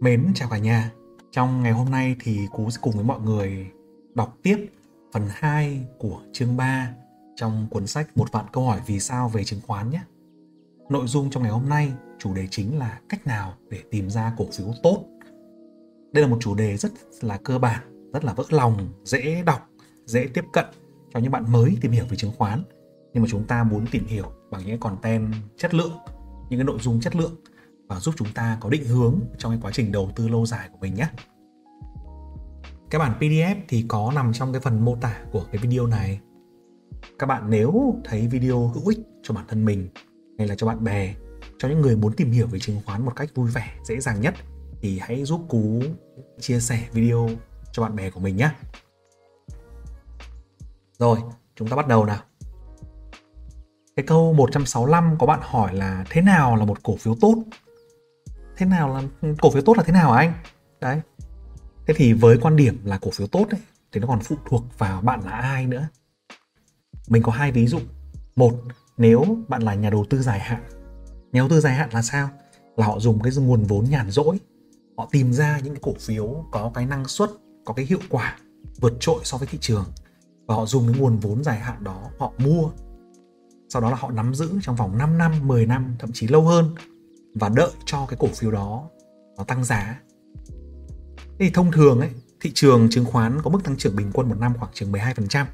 Mến chào cả nhà. Trong ngày hôm nay thì Cú sẽ cùng với mọi người đọc tiếp phần 2 của chương 3 trong cuốn sách Một vạn câu hỏi vì sao về chứng khoán nhé. Nội dung trong ngày hôm nay chủ đề chính là cách nào để tìm ra cổ phiếu tốt. Đây là một chủ đề rất là cơ bản, rất là vỡ lòng, dễ đọc, dễ tiếp cận cho những bạn mới tìm hiểu về chứng khoán. Nhưng mà chúng ta muốn tìm hiểu bằng những content chất lượng, những cái nội dung chất lượng và giúp chúng ta có định hướng trong cái quá trình đầu tư lâu dài của mình nhé. Cái bản PDF thì có nằm trong cái phần mô tả của cái video này. Các bạn nếu thấy video hữu ích cho bản thân mình hay là cho bạn bè, cho những người muốn tìm hiểu về chứng khoán một cách vui vẻ, dễ dàng nhất thì hãy giúp Cú chia sẻ video cho bạn bè của mình nhé. Rồi, chúng ta bắt đầu nào. Cái câu 165 có bạn hỏi là thế nào là một cổ phiếu tốt? Thế nào là cổ phiếu tốt là thế nào hả anh? Đấy. Thế thì với quan điểm là cổ phiếu tốt ấy, thì nó còn phụ thuộc vào bạn là ai nữa. Mình có hai ví dụ. Một nếu bạn là nhà đầu tư dài hạn nhà đầu tư dài hạn là sao? Là họ dùng cái nguồn vốn nhàn rỗi họ tìm ra những cái cổ phiếu có cái năng suất có cái hiệu quả vượt trội so với thị trường và họ dùng cái nguồn vốn dài hạn đó họ mua. Sau đó là họ nắm giữ trong vòng 5 năm, 10 năm, thậm chí lâu hơn và đợi cho cái cổ phiếu đó nó tăng giá. Thì thông thường ấy, thị trường chứng khoán có mức tăng trưởng bình quân một năm khoảng chừng 12%.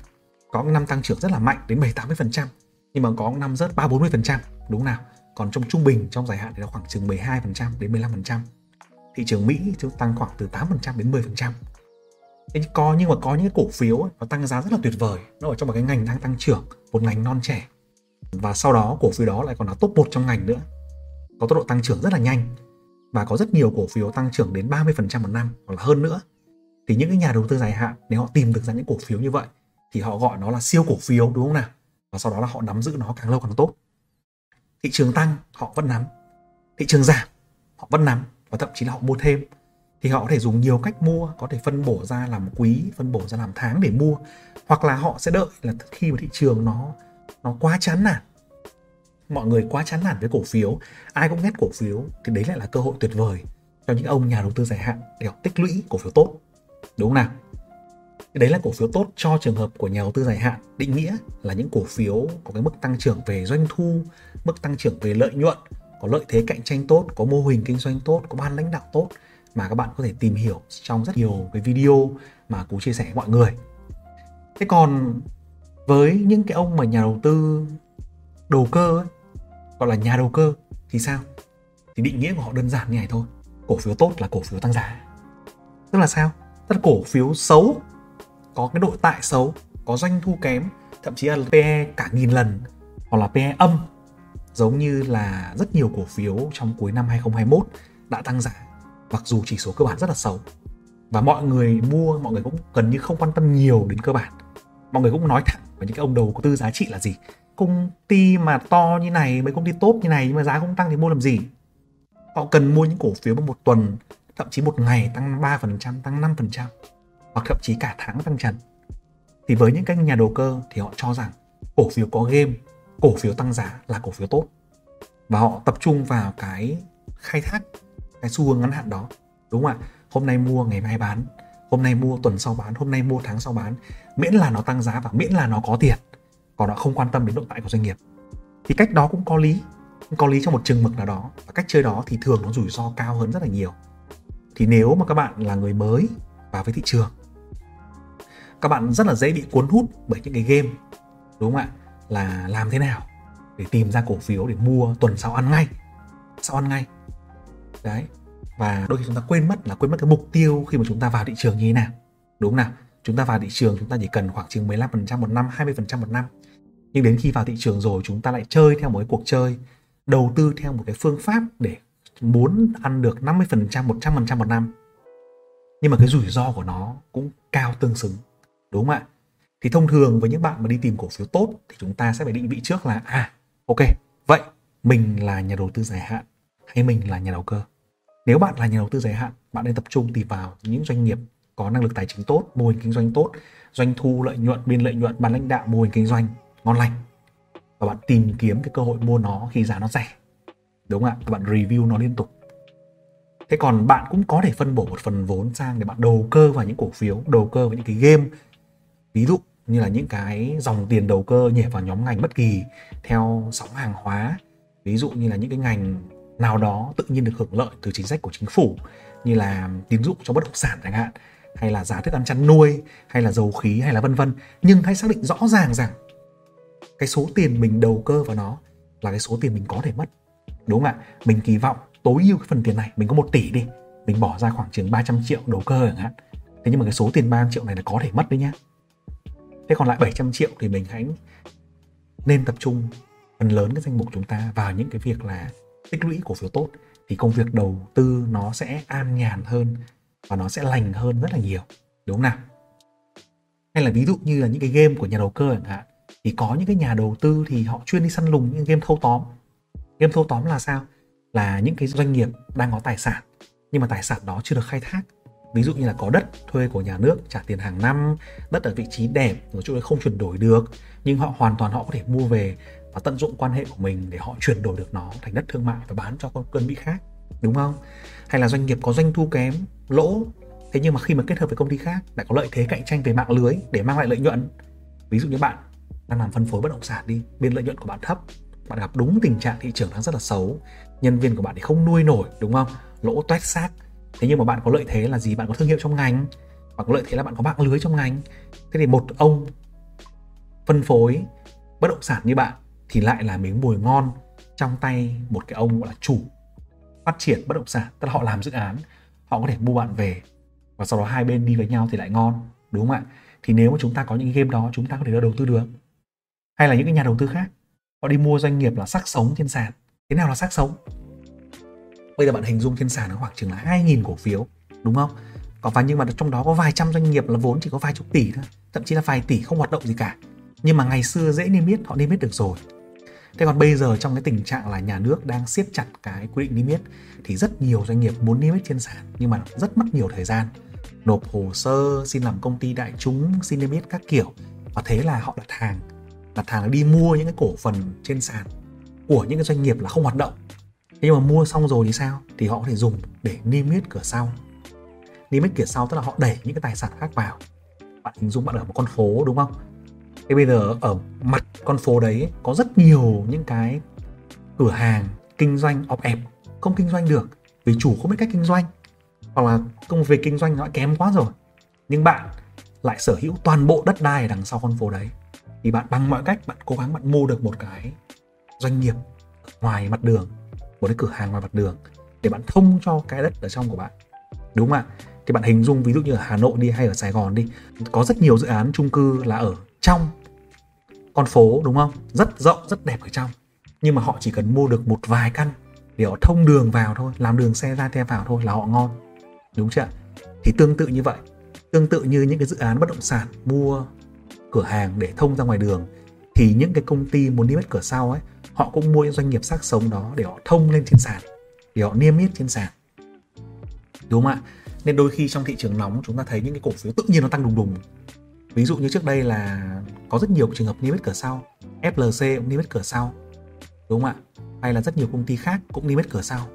Có năm tăng trưởng rất là mạnh đến 7-80%, nhưng mà có năm rớt 3-40%, đúng nào? Còn trong trung bình trong dài hạn thì nó khoảng chừng 12% đến 15%. Thị trường Mỹ thì tăng khoảng từ 8% đến 10%. Thế có nhưng mà có những cổ phiếu ấy, nó tăng giá rất là tuyệt vời, nó ở trong một cái ngành đang tăng trưởng, một ngành non trẻ. Và sau đó cổ phiếu đó lại còn là top một trong ngành nữa có tốc độ tăng trưởng rất là nhanh và có rất nhiều cổ phiếu tăng trưởng đến 30% một năm hoặc là hơn nữa. Thì những cái nhà đầu tư dài hạn, nếu họ tìm được ra những cổ phiếu như vậy, thì họ gọi nó là siêu cổ phiếu, đúng không nào? Và sau đó là họ nắm giữ nó càng lâu càng tốt. Thị trường tăng, họ vẫn nắm. Thị trường giảm, họ vẫn nắm và thậm chí là họ mua thêm. Thì họ có thể dùng nhiều cách mua, có thể phân bổ ra làm quý, phân bổ ra làm tháng để mua. Hoặc là họ sẽ đợi là khi mà thị trường nó nó quá chán nản mọi người quá chán nản với cổ phiếu, ai cũng ghét cổ phiếu, thì đấy lại là cơ hội tuyệt vời cho những ông nhà đầu tư dài hạn để họ tích lũy cổ phiếu tốt. Đúng không nào? Đấy là cổ phiếu tốt cho trường hợp của nhà đầu tư dài hạn. Định nghĩa là những cổ phiếu có cái mức tăng trưởng về doanh thu, mức tăng trưởng về lợi nhuận, có lợi thế cạnh tranh tốt, có mô hình kinh doanh tốt, có ban lãnh đạo tốt mà các bạn có thể tìm hiểu trong rất nhiều cái video mà cú chia sẻ với mọi người. Thế còn với những cái ông mà nhà đầu tư đầu cơ ấy, gọi là nhà đầu cơ thì sao? Thì định nghĩa của họ đơn giản như này thôi. Cổ phiếu tốt là cổ phiếu tăng giá. Tức là sao? Tức là cổ phiếu xấu có cái độ tại xấu có doanh thu kém thậm chí là PE cả nghìn lần hoặc là PE âm giống như là rất nhiều cổ phiếu trong cuối năm 2021 đã tăng giá mặc dù chỉ số cơ bản rất là xấu. Và mọi người mua mọi người cũng gần như không quan tâm nhiều đến cơ bản. Mọi người cũng nói thẳng với những cái ông đầu tư giá trị là gì công ty mà to như này, mấy công ty tốt như này nhưng mà giá không tăng thì mua làm gì? Họ cần mua những cổ phiếu một tuần, thậm chí một ngày tăng 3% tăng 5% hoặc thậm chí cả tháng tăng trần. Thì với những cái nhà đầu cơ thì họ cho rằng cổ phiếu có game, cổ phiếu tăng giá là cổ phiếu tốt. Và họ tập trung vào cái khai thác, cái xu hướng ngắn hạn đó. Đúng không ạ? Hôm nay mua, ngày mai bán. Hôm nay mua, tuần sau bán. Hôm nay mua, tháng sau bán. Miễn là nó tăng giá và miễn là nó có tiền còn họ không quan tâm đến nội tại của doanh nghiệp. Thì cách đó cũng có lý, cũng có lý trong một chừng mực nào đó. Và cách chơi đó thì thường nó rủi ro cao hơn rất là nhiều. Thì nếu mà các bạn là người mới vào với thị trường, các bạn rất là dễ bị cuốn hút bởi những cái game, đúng không ạ? Là làm thế nào để tìm ra cổ phiếu để mua tuần sau ăn ngay, sau ăn ngay. Đấy, và đôi khi chúng ta quên mất là quên mất cái mục tiêu khi mà chúng ta vào thị trường như thế nào, đúng không nào? Chúng ta vào thị trường chúng ta chỉ cần khoảng chừng 15% một năm 20% một năm nhưng đến khi vào thị trường rồi, chúng ta lại chơi theo một cái cuộc chơi, đầu tư theo một cái phương pháp để muốn ăn được 50% 100% một năm. Nhưng mà cái rủi ro của nó cũng cao tương xứng, đúng không ạ? Thì thông thường với những bạn mà đi tìm cổ phiếu tốt thì chúng ta sẽ phải định vị trước là à ok, vậy mình là nhà đầu tư dài hạn hay mình là nhà đầu cơ? Nếu bạn là nhà đầu tư dài hạn, bạn nên tập trung tìm vào những doanh nghiệp có năng lực tài chính tốt, mô hình kinh doanh tốt, doanh thu lợi nhuận, biên lợi nhuận ban lãnh đạo mô hình kinh doanh ngon lành. Và bạn tìm kiếm cái cơ hội mua nó khi giá nó rẻ. Đúng không ạ? Các bạn review nó liên tục. Thế còn bạn cũng có thể phân bổ một phần vốn sang để bạn đầu cơ vào những cổ phiếu, đầu cơ vào những cái game. Ví dụ như là những cái dòng tiền đầu cơ nhảy vào nhóm ngành bất kỳ, theo sóng hàng hóa. Ví dụ như là những cái ngành nào đó tự nhiên được hưởng lợi từ chính sách của chính phủ, như là tín dụng cho bất động sản chẳng hạn, hay là giá thức ăn chăn nuôi, hay là dầu khí, hay là vân vân. Nhưng hãy xác định rõ ràng rằng cái số tiền mình đầu cơ vào nó là cái số tiền mình có thể mất. Đúng không ạ? Mình kỳ vọng tối ưu cái phần tiền này, mình có một tỷ đi, mình bỏ ra khoảng chừng 300 triệu đầu cơ chẳng hạn. Thế nhưng mà cái số tiền 300 triệu này là có thể mất đấy nhá. Thế còn lại 700 triệu thì mình hãy nên tập trung phần lớn cái danh mục chúng ta vào những cái việc là tích lũy cổ phiếu tốt, thì công việc đầu tư nó sẽ an nhàn hơn và nó sẽ lành hơn rất là nhiều. Đúng không nào? Hay là ví dụ như là những cái game của nhà đầu cơ chẳng hạn thì có những cái nhà đầu tư thì họ chuyên đi săn lùng những game thâu tóm. Game thâu tóm là sao? Là những cái doanh nghiệp đang có tài sản, nhưng mà tài sản đó chưa được khai thác. Ví dụ như là có đất, thuê của nhà nước, trả tiền hàng năm, đất ở vị trí đẹp, ở chỗ đấy không chuyển đổi được, nhưng họ hoàn toàn họ có thể mua về và tận dụng quan hệ của mình để họ chuyển đổi được nó thành đất thương mại và bán cho con đơn vị khác, đúng không? Hay là doanh nghiệp có doanh thu kém, lỗ, thế nhưng mà khi mà kết hợp với công ty khác lại có lợi thế cạnh tranh về mạng lưới để mang lại lợi nhuận. Ví dụ như bạn đang làm phân phối bất động sản đi biên lợi nhuận của bạn thấp, bạn gặp đúng tình trạng thị trường đang rất là xấu, nhân viên của bạn thì không nuôi nổi, đúng không? Lỗ toét xác. Thế nhưng mà bạn có lợi thế là gì? Bạn có thương hiệu trong ngành bạn có lợi thế là bạn có mạng lưới trong ngành. Thế thì một ông phân phối bất động sản như bạn thì lại là miếng mồi ngon trong tay một cái ông gọi là chủ phát triển bất động sản. Tức là họ làm dự án, họ có thể mua bạn về và sau đó hai bên đi với nhau thì lại ngon, đúng không ạ? Thì nếu mà chúng ta có những game đó, chúng ta có thể đầu tư được hay là những cái nhà đầu tư khác, họ đi mua doanh nghiệp là sắc sống trên sàn. Thế nào là sắc sống? Bây giờ bạn hình dung trên sàn nó khoảng chừng là 2.000 cổ phiếu, đúng không? Có và nhưng mà trong đó có vài trăm doanh nghiệp là vốn chỉ có vài chục tỷ thôi, thậm chí là vài tỷ không hoạt động gì cả. Nhưng mà ngày xưa dễ niêm yết, họ niêm yết được rồi. Thế còn bây giờ trong cái tình trạng là nhà nước đang siết chặt cái quy định niêm yết, thì rất nhiều doanh nghiệp muốn niêm yết trên sàn, nhưng mà rất mất nhiều thời gian. Nộp hồ sơ, xin làm công ty đại chúng, xin niêm yết các kiểu. Và thế là họ đặt hàng đặt hàng là đi mua những cái cổ phần trên sàn của những cái doanh nghiệp là không hoạt động. Thế nhưng mà mua xong rồi thì sao? Thì họ có thể dùng để niêm yết cửa sau. Niêm yết cửa sau tức là họ đẩy những cái tài sản khác vào. Bạn hình dung bạn ở một con phố, đúng không? Thế bây giờ ở mặt con phố đấy có rất nhiều những cái cửa hàng kinh doanh ọp ẹp không kinh doanh được vì chủ không biết cách kinh doanh. Hoặc là công việc kinh doanh nó kém quá rồi. Nhưng bạn lại sở hữu toàn bộ đất đai đằng sau con phố đấy thì bạn bằng mọi cách bạn cố gắng bạn mua được một cái doanh nghiệp ngoài mặt đường, một cái cửa hàng ngoài mặt đường để bạn thông cho cái đất ở trong của bạn. Đúng không ạ? Thì bạn hình dung ví dụ như ở Hà Nội đi hay ở Sài Gòn đi, có rất nhiều dự án chung cư là ở trong con phố, đúng không? Rất rộng, rất đẹp ở trong. Nhưng mà họ chỉ cần mua được một vài căn để họ thông đường vào thôi, làm đường xe ra theo vào thôi là họ ngon. Đúng chưa thì tương tự như vậy. Tương tự như những cái dự án bất động sản, mua cửa hàng để thông ra ngoài đường, thì những cái công ty muốn niêm yết cửa sau ấy, họ cũng mua những doanh nghiệp xác sống đó để họ thông lên trên sàn, để họ niêm yết trên sàn. Đúng không ạ? Nên đôi khi trong thị trường nóng, chúng ta thấy những cái cổ phiếu tự nhiên nó tăng đùng đùng. Ví dụ như trước đây là có rất nhiều trường hợp niêm yết cửa sau FLC cũng niêm yết cửa sau, đúng không ạ? Hay là rất nhiều công ty khác cũng niêm yết cửa sau.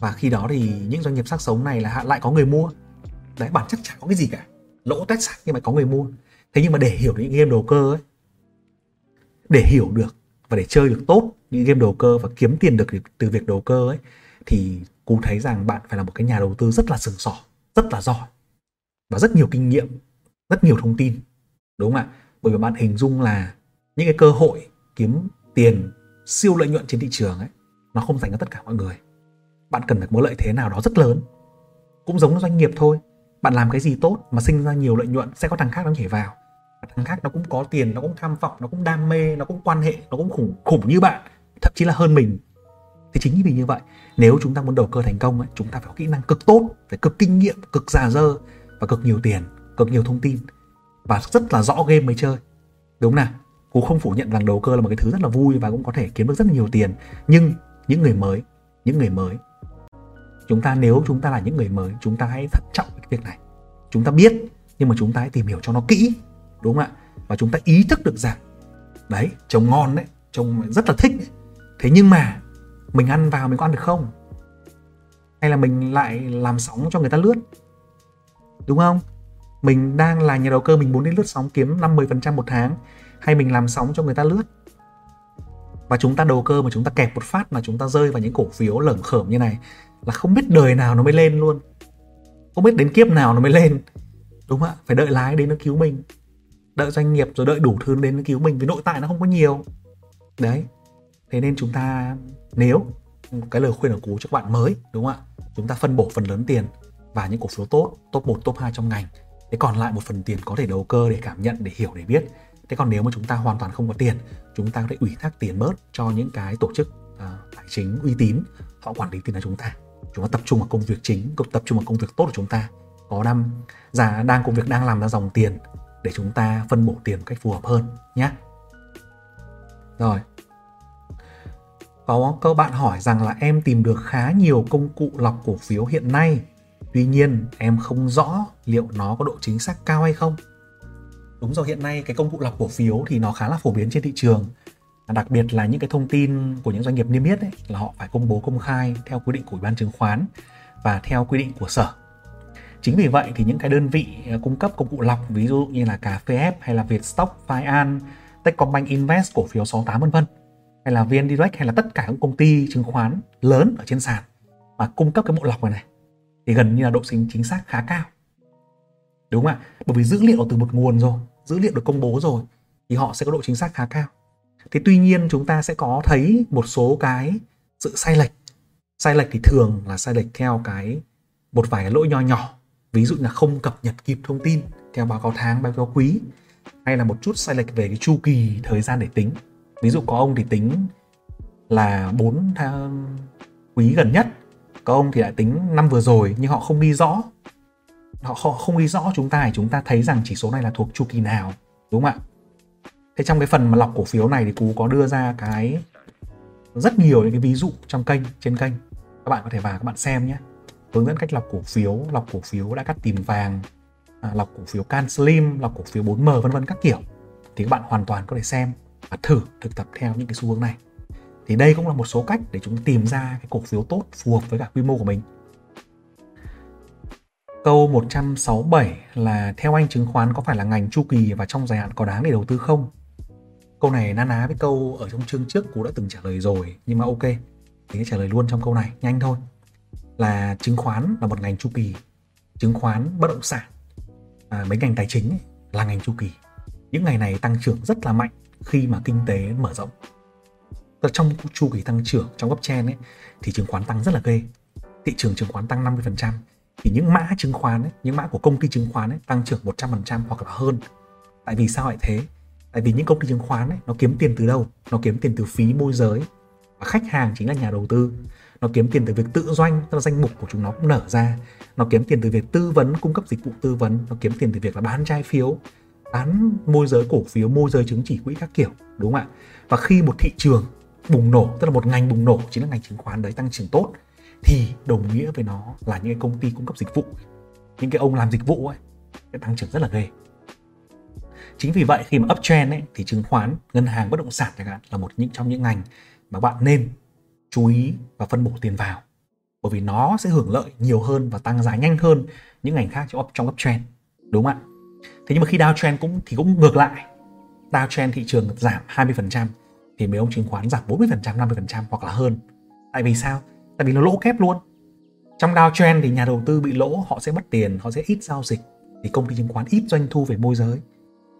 Và khi đó thì những doanh nghiệp xác sống này là lại có người mua. Đấy, bản chất chẳng có cái gì cả. Lỗ tét sạch nhưng mà có người mua thế nhưng mà để hiểu được những game đầu cơ ấy, để hiểu được và để chơi được tốt những game đầu cơ và kiếm tiền được từ việc đầu cơ ấy, thì cú thấy rằng bạn phải là một cái nhà đầu tư rất là sừng sỏ, rất là giỏi và rất nhiều kinh nghiệm, rất nhiều thông tin, đúng không ạ? Bởi vì bạn hình dung là những cái cơ hội kiếm tiền siêu lợi nhuận trên thị trường ấy, nó không dành cho tất cả mọi người. Bạn cần phải có lợi thế nào đó rất lớn, cũng giống doanh nghiệp thôi bạn làm cái gì tốt mà sinh ra nhiều lợi nhuận sẽ có thằng khác nó nhảy vào. Thằng khác nó cũng có tiền nó cũng tham vọng nó cũng đam mê nó cũng quan hệ nó cũng khủng khủng như bạn thậm chí là hơn mình. Thì chính vì như vậy nếu chúng ta muốn đầu cơ thành công ấy, chúng ta phải có kỹ năng cực tốt phải cực kinh nghiệm cực già dơ và cực nhiều tiền cực nhiều thông tin và rất là rõ game mới chơi. Đúng nào? Cũng không phủ nhận rằng đầu cơ là một cái thứ rất là vui và cũng có thể kiếm được rất là nhiều tiền. Nhưng những người mới những người mới chúng ta nếu chúng ta là những người mới chúng ta hãy thận trọng việc này. Chúng ta biết, nhưng mà chúng ta hãy tìm hiểu cho nó kỹ, đúng không ạ? Và chúng ta ý thức được rằng, đấy, trông ngon đấy, trông rất là thích đấy. thế nhưng mà, mình ăn vào mình có ăn được không? Hay là mình lại làm sóng cho người ta lướt? Đúng không? Mình đang là nhà đầu cơ, mình muốn đi lướt sóng kiếm 50% một tháng, hay mình làm sóng cho người ta lướt? Và chúng ta đầu cơ mà chúng ta kẹp một phát mà chúng ta rơi vào những cổ phiếu lởm khởm như này là không biết đời nào nó mới lên luôn không biết đến kiếp nào nó mới lên. Đúng không ạ? Phải đợi lái đến nó cứu mình. Đợi doanh nghiệp rồi đợi đủ thứ đến nó cứu mình vì nội tại nó không có nhiều. Đấy. Thế nên chúng ta nếu cái lời khuyên của cú cho các bạn mới đúng không ạ? Chúng ta phân bổ phần lớn tiền và những cổ phiếu tốt top 1, top 2 trong ngành. Thế còn lại một phần tiền có thể đầu cơ để cảm nhận để hiểu để biết. Thế còn nếu mà chúng ta hoàn toàn không có tiền chúng ta có thể ủy thác tiền bớt cho những cái tổ chức uh, tài chính uy tín họ quản lý tiền của chúng ta chúng ta tập trung vào công việc chính tập trung vào công việc tốt của chúng ta. Có năm giả đang, công việc đang làm ra dòng tiền để chúng ta phân bổ tiền một cách phù hợp hơn nhé. Rồi. Có các bạn hỏi rằng là em tìm được khá nhiều công cụ lọc cổ phiếu hiện nay. Tuy nhiên, em không rõ liệu nó có độ chính xác cao hay không. Đúng rồi, hiện nay cái công cụ lọc cổ phiếu thì nó khá là phổ biến trên thị trường đặc biệt là những cái thông tin của những doanh nghiệp niêm yết ấy, là họ phải công bố công khai theo quy định của ủy ban chứng khoán và theo quy định của sở. Chính vì vậy thì những cái đơn vị à, cung cấp công cụ lọc ví dụ như là cà phê F hay là Vietstock, Fian, Techcombank Invest, cổ phiếu 68 vân vân hay là VN Direct hay là tất cả các công ty chứng khoán lớn ở trên sàn mà cung cấp cái bộ lọc này này thì gần như là độ chính chính xác khá cao. Đúng không ạ? Bởi vì dữ liệu từ một nguồn rồi dữ liệu được công bố rồi thì họ sẽ có độ chính xác khá cao thế tuy nhiên chúng ta sẽ có thấy một số cái sự sai lệch. Sai lệch thì thường là sai lệch theo cái một vài cái lỗi nho nhỏ. Ví dụ là không cập nhật kịp thông tin theo báo cáo tháng, báo cáo quý. Hay là một chút sai lệch về cái chu kỳ thời gian để tính. Ví dụ có ông thì tính là 4 tháng quý gần nhất. Có ông thì lại tính năm vừa rồi, nhưng họ không ghi rõ. Họ không ghi rõ chúng ta thì chúng ta thấy rằng chỉ số này là thuộc chu kỳ nào, đúng không ạ? Thế trong cái phần mà lọc cổ phiếu này thì cú có đưa ra cái rất nhiều những cái ví dụ trong kênh trên kênh. Các bạn có thể vào các bạn xem nhé. Hướng dẫn cách lọc cổ phiếu lọc cổ phiếu đã cắt tìm vàng à, lọc cổ phiếu can slim lọc cổ phiếu 4m vân vân các kiểu. Thì các bạn hoàn toàn có thể xem và thử thực tập theo những cái xu hướng này. Thì đây cũng là một số cách để chúng tìm ra cái cổ phiếu tốt phù hợp với cả quy mô của mình. Câu 167 là theo anh chứng khoán có phải là ngành chu kỳ và trong dài hạn có đáng để đầu tư không? Câu này na ná với câu ở trong chương trước cú đã từng trả lời rồi nhưng mà ok thì trả lời luôn trong câu này nhanh thôi. Là chứng khoán là một ngành chu kỳ chứng khoán bất động sản à, mấy ngành tài chính ấy, là ngành chu kỳ. Những ngày này tăng trưởng rất là mạnh khi mà kinh tế mở rộng. Trong chu kỳ tăng trưởng trong uptrend ấy thì chứng khoán tăng rất là ghê. Thị trường chứng khoán tăng 50% thì những mã chứng khoán ấy, những mã của công ty chứng khoán ấy, tăng trưởng 100% hoặc là hơn. Tại vì sao lại thế? Tại vì những công ty chứng khoán ấy, nó kiếm tiền từ đâu? Nó kiếm tiền từ phí môi giới. Và khách hàng chính là nhà đầu tư. Nó kiếm tiền từ việc tự doanh tức là danh mục của chúng nó cũng nở ra. Nó kiếm tiền từ việc tư vấn cung cấp dịch vụ tư vấn. Nó kiếm tiền từ việc là bán trái phiếu bán môi giới cổ phiếu môi giới chứng chỉ quỹ các kiểu đúng không ạ? Và khi một thị trường bùng nổ tức là một ngành bùng nổ chính là ngành chứng khoán đấy tăng trưởng tốt thì đồng nghĩa với nó là những cái công ty cung cấp dịch vụ. Những cái ông làm dịch vụ ấy sẽ tăng trưởng rất là ghê chính vì vậy khi mà uptrend ấy thì chứng khoán ngân hàng bất động sản chẳng hạn là một những trong những ngành mà bạn nên chú ý và phân bổ tiền vào. Bởi vì nó sẽ hưởng lợi nhiều hơn và tăng giá nhanh hơn những ngành khác trong, trong uptrend đúng không ạ? Thế nhưng mà khi downtrend cũng thì cũng ngược lại. Downtrend thị trường giảm 20% thì mấy ông chứng khoán giảm 40% 50% hoặc là hơn. Tại vì sao? Tại vì nó lỗ kép luôn. Trong downtrend thì nhà đầu tư bị lỗ họ sẽ mất tiền họ sẽ ít giao dịch. Thì công ty chứng khoán ít doanh thu về môi giới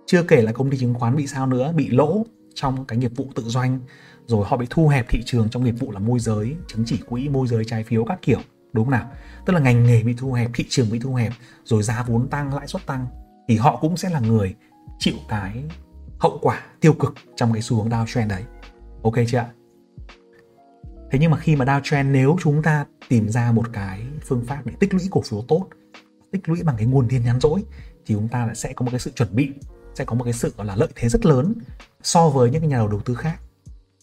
chưa kể là công ty chứng khoán bị sao nữa, bị lỗ trong cái nghiệp vụ tự doanh, rồi họ bị thu hẹp thị trường trong nghiệp vụ là môi giới, chứng chỉ quỹ, môi giới trái phiếu các kiểu, đúng không nào? Tức là ngành nghề bị thu hẹp, thị trường bị thu hẹp, rồi giá vốn tăng, lãi suất tăng, thì họ cũng sẽ là người chịu cái hậu quả tiêu cực trong cái xu hướng downtrend đấy. Ok chưa ạ? Thế nhưng mà khi mà downtrend nếu chúng ta tìm ra một cái phương pháp để tích lũy cổ phiếu tốt, tích lũy bằng cái nguồn tiền nhàn rỗi, thì chúng ta sẽ có một cái sự chuẩn bị sẽ có một cái sự, gọi là, lợi thế rất lớn so với những cái nhà đầu tư khác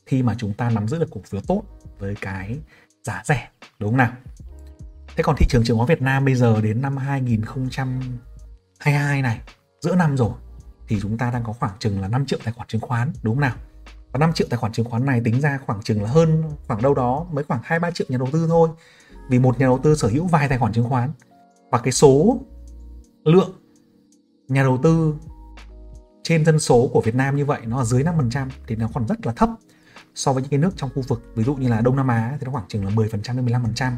khi mà chúng ta nắm giữ được cổ phiếu tốt với cái giá rẻ, đúng không nào? Thế còn thị trường chứng khoán Việt Nam bây giờ đến năm 2022 này, giữa năm rồi, thì chúng ta đang có khoảng chừng là 5 triệu tài khoản chứng khoán, đúng không nào? Và 5 triệu tài khoản chứng khoán này tính ra khoảng chừng là hơn khoảng đâu đó mới khoảng 2 3 triệu nhà đầu tư thôi. Vì một nhà đầu tư sở hữu vài tài khoản chứng khoán và cái số lượng nhà đầu tư trên dân số của Việt Nam như vậy nó ở dưới 5% thì nó còn rất là thấp so với những cái nước trong khu vực ví dụ như là Đông Nam Á thì nó khoảng chừng là 10% đến 15%,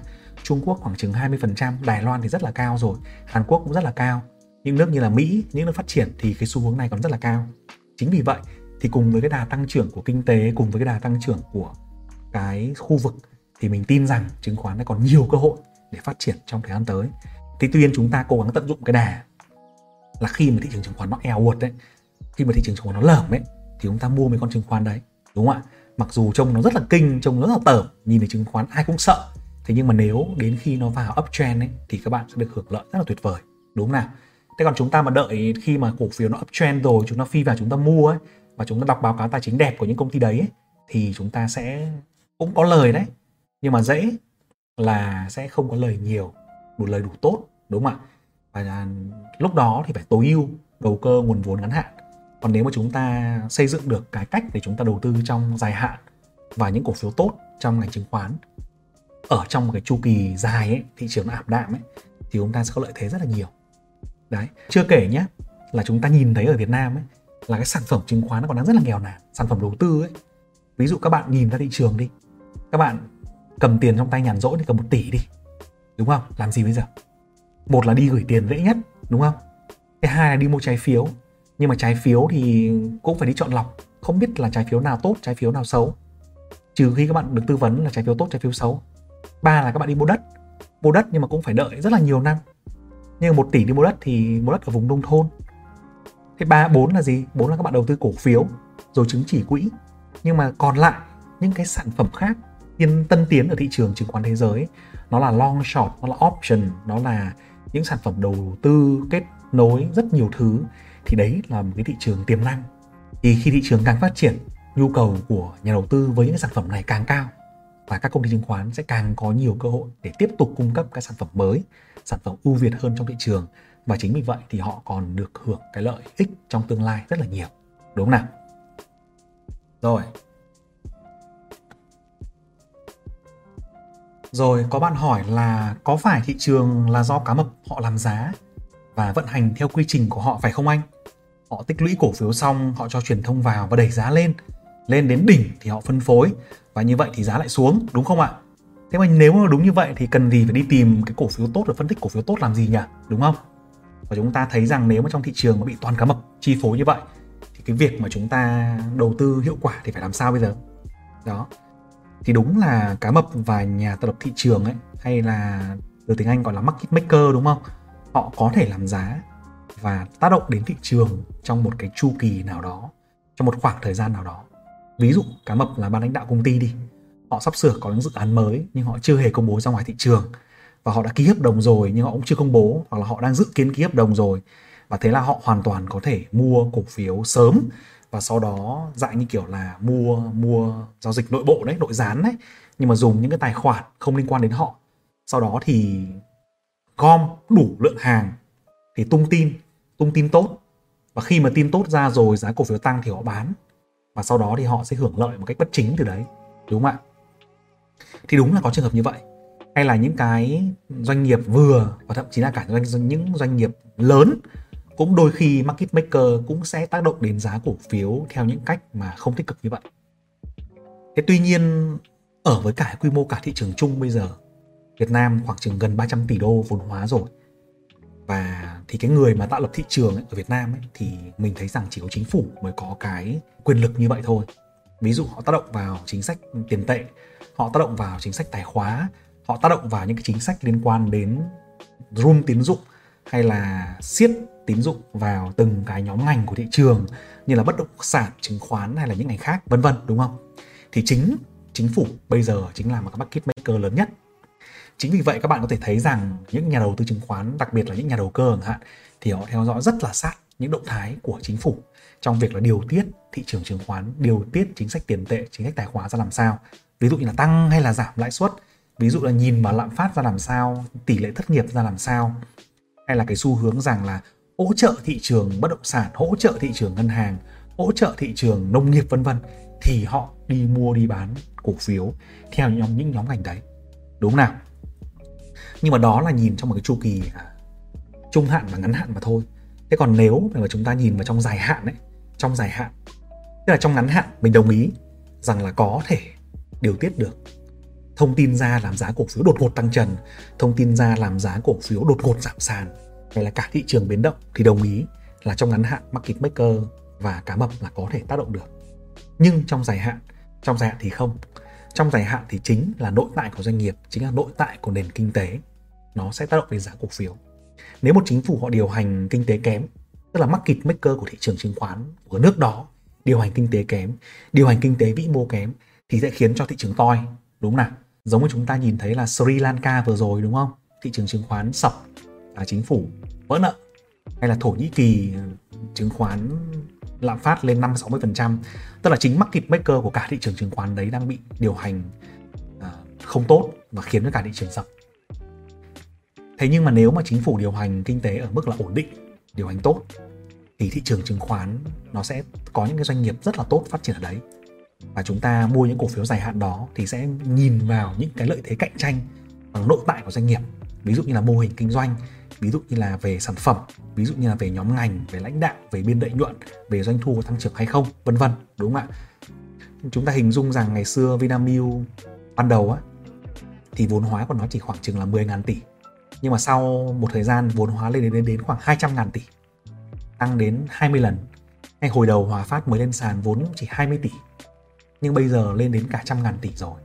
Trung Quốc khoảng chừng 20%, Đài Loan thì rất là cao rồi, Hàn Quốc cũng rất là cao. Những nước như là Mỹ, những nước phát triển thì cái xu hướng này còn rất là cao. Chính vì vậy thì cùng với cái đà tăng trưởng của kinh tế, cùng với cái đà tăng trưởng của cái khu vực thì mình tin rằng chứng khoán nó còn nhiều cơ hội để phát triển trong thời gian tới. Thì tuy nhiên chúng ta cố gắng tận dụng cái đà là khi mà thị trường chứng khoán nó eo uột đấy, khi mà thị trường chứng khoán nó lởm ấy thì chúng ta mua mấy con chứng khoán đấy, đúng không ạ? Mặc dù trông nó rất là kinh, trông rất là tởm, nhìn thấy chứng khoán ai cũng sợ. Thế nhưng mà nếu đến khi nó vào uptrend ấy thì các bạn sẽ được hưởng lợi rất là tuyệt vời, đúng không nào? Thế còn chúng ta mà đợi khi mà cổ phiếu nó uptrend rồi chúng ta phi vào chúng ta mua ấy và chúng ta đọc báo cáo tài chính đẹp của những công ty đấy ấy, thì chúng ta sẽ cũng có lời đấy nhưng mà dễ là sẽ không có lời nhiều đủ lời đủ tốt đúng không ạ và à, lúc đó thì phải tối ưu đầu cơ nguồn vốn ngắn hạn còn nếu mà chúng ta xây dựng được cái cách để chúng ta đầu tư trong dài hạn và những cổ phiếu tốt trong ngành chứng khoán ở trong một cái chu kỳ dài ấy, thị trường nó ảm đạm ấy thì chúng ta sẽ có lợi thế rất là nhiều. Đấy chưa kể nhé là chúng ta nhìn thấy ở Việt Nam ấy là cái sản phẩm chứng khoán nó còn đang rất là nghèo nàn sản phẩm đầu tư ấy. Ví dụ các bạn nhìn ra thị trường đi các bạn cầm tiền trong tay nhàn rỗi thì cầm một tỷ đi đúng không? Làm gì bây giờ? Một là đi gửi tiền dễ nhất đúng không? Cái hai là đi mua trái phiếu nhưng mà trái phiếu thì cũng phải đi chọn lọc. Không biết là trái phiếu nào tốt, trái phiếu nào xấu. Trừ khi các bạn được tư vấn là trái phiếu tốt, trái phiếu xấu. Ba là các bạn đi mua đất. Mua đất nhưng mà cũng phải đợi rất là nhiều năm. Nhưng một tỷ đi mua đất thì mua đất ở vùng nông thôn. Thế ba, bốn là gì? Bốn là các bạn đầu tư cổ phiếu, rồi chứng chỉ quỹ. Nhưng mà còn lại, những cái sản phẩm khác. Tiên tân tiến ở thị trường chứng khoán thế giới, nó là long short, nó là option, nó là những sản phẩm đầu tư kết nối rất nhiều thứ thì đấy là một cái thị trường tiềm năng. Thì khi thị trường càng phát triển, nhu cầu của nhà đầu tư với những cái sản phẩm này càng cao và các công ty chứng khoán sẽ càng có nhiều cơ hội để tiếp tục cung cấp các sản phẩm mới, sản phẩm ưu việt hơn trong thị trường. Và chính vì vậy thì họ còn được hưởng cái lợi ích trong tương lai rất là nhiều. Đúng không nào? Rồi. Rồi, có bạn hỏi là có phải thị trường là do cá mập họ làm giá và vận hành theo quy trình của họ phải không anh? Họ tích lũy cổ phiếu xong, họ cho truyền thông vào và đẩy giá lên. Lên đến đỉnh thì họ phân phối và như vậy thì giá lại xuống, đúng không ạ? Thế mà nếu mà đúng như vậy thì cần gì phải đi tìm cái cổ phiếu tốt và phân tích cổ phiếu tốt làm gì nhỉ? Đúng không? Và chúng ta thấy rằng nếu mà trong thị trường mà bị toàn cá mập chi phối như vậy thì cái việc mà chúng ta đầu tư hiệu quả thì phải làm sao bây giờ? Đó thì đúng là cá mập và nhà tạo lập thị trường ấy hay là từ tiếng Anh gọi là market maker đúng không? Họ có thể làm giá và tác động đến thị trường trong một cái chu kỳ nào đó, trong một khoảng thời gian nào đó. Ví dụ cá mập là ban lãnh đạo công ty đi, họ sắp sửa có những dự án mới nhưng họ chưa hề công bố ra ngoài thị trường. Và họ đã ký hợp đồng rồi nhưng họ cũng chưa công bố hoặc là họ đang dự kiến ký hợp đồng rồi. Và thế là họ hoàn toàn có thể mua cổ phiếu sớm và sau đó dạng như kiểu là mua mua giao dịch nội bộ đấy nội gián đấy. Nhưng mà dùng những cái tài khoản không liên quan đến họ. Sau đó thì gom đủ lượng hàng thì tung tin tung tin tốt. Và khi mà tin tốt ra rồi, giá cổ phiếu tăng thì họ bán. Và sau đó thì họ sẽ hưởng lợi một cách bất chính từ đấy, đúng không ạ? Thì đúng là có trường hợp như vậy. Hay là những cái doanh nghiệp vừa, và thậm chí là cả doanh, những doanh nghiệp lớn cũng đôi khi market maker cũng sẽ tác động đến giá cổ phiếu theo những cách mà không tích cực như vậy. Thế tuy nhiên, ở với cả quy mô cả thị trường chung bây giờ, Việt Nam khoảng chừng gần 300 tỷ đô vốn hóa rồi và thì cái người mà tạo lập thị trường ấy, ở Việt Nam ấy, thì mình thấy rằng chỉ có chính phủ mới có cái quyền lực như vậy thôi ví dụ họ tác động vào chính sách tiền tệ họ tác động vào chính sách tài khóa họ tác động vào những cái chính sách liên quan đến room tín dụng hay là siết tín dụng vào từng cái nhóm ngành của thị trường như là bất động sản, chứng khoán hay là những ngành khác vân vân đúng không? Thì chính chính phủ bây giờ chính là một cái market maker lớn nhất. Chính vì vậy các bạn có thể thấy rằng những nhà đầu tư chứng khoán, đặc biệt là những nhà đầu cơ chẳng hạn, thì họ theo dõi rất là sát những động thái của chính phủ trong việc là điều tiết thị trường chứng khoán, điều tiết chính sách tiền tệ, chính sách tài khoá ra làm sao. Ví dụ như là tăng hay là giảm lãi suất, ví dụ là nhìn vào lạm phát ra làm sao, tỷ lệ thất nghiệp ra làm sao, hay là cái xu hướng rằng là hỗ trợ thị trường bất động sản hỗ trợ thị trường ngân hàng hỗ trợ thị trường nông nghiệp vân vân thì họ đi mua đi bán cổ phiếu theo nhóm những nhóm ngành đấy. Đúng nào? Nhưng mà đó là nhìn trong một cái chu kỳ à, trung hạn và ngắn hạn mà thôi. Thế còn nếu mà chúng ta nhìn vào trong dài hạn ấy trong dài hạn tức là trong ngắn hạn mình đồng ý rằng là có thể điều tiết được. Thông tin ra làm giá cổ phiếu đột ngột tăng trần thông tin ra làm giá cổ phiếu đột ngột giảm sàn hay là cả thị trường biến động thì đồng ý là trong ngắn hạn market maker và cá mập là có thể tác động được. Nhưng trong dài hạn trong dài hạn thì không trong dài hạn thì chính là nội tại của doanh nghiệp, chính là nội tại của nền kinh tế, nó sẽ tác động đến giá cổ phiếu. Nếu một chính phủ họ điều hành kinh tế kém, tức là mắc market maker của thị trường chứng khoán của nước đó, điều hành kinh tế kém, điều hành kinh tế vĩ mô kém, thì sẽ khiến cho thị trường toi, đúng nào? Giống như chúng ta nhìn thấy là Sri Lanka vừa rồi, đúng không? Thị trường chứng khoán sập và chính phủ vỡ nợ, hay là Thổ Nhĩ Kỳ à, chứng khoán lạm phát lên 5 60%, tức là chính market maker của cả thị trường chứng khoán đấy đang bị điều hành à, không tốt và khiến cho cả thị trường sập. Thế nhưng mà nếu mà chính phủ điều hành kinh tế ở mức là ổn định, điều hành tốt thì thị trường chứng khoán nó sẽ có những cái doanh nghiệp rất là tốt phát triển ở đấy. Và chúng ta mua những cổ phiếu dài hạn đó thì sẽ nhìn vào những cái lợi thế cạnh tranh bằng nội tại của doanh nghiệp. Ví dụ như là mô hình kinh doanh, ví dụ như là về sản phẩm, ví dụ như là về nhóm ngành, về lãnh đạo, về biên lợi nhuận, về doanh thu có tăng trưởng hay không, vân vân, đúng không ạ? Chúng ta hình dung rằng ngày xưa Vinamilk ban đầu á, thì vốn hóa của nó chỉ khoảng chừng là 10.000 tỷ. Nhưng mà sau một thời gian vốn hóa lên đến đến khoảng 200.000 tỷ, tăng đến 20 lần. Hay hồi đầu Hòa Phát mới lên sàn vốn chỉ 20 tỷ. Nhưng bây giờ lên đến cả trăm ngàn tỷ rồi.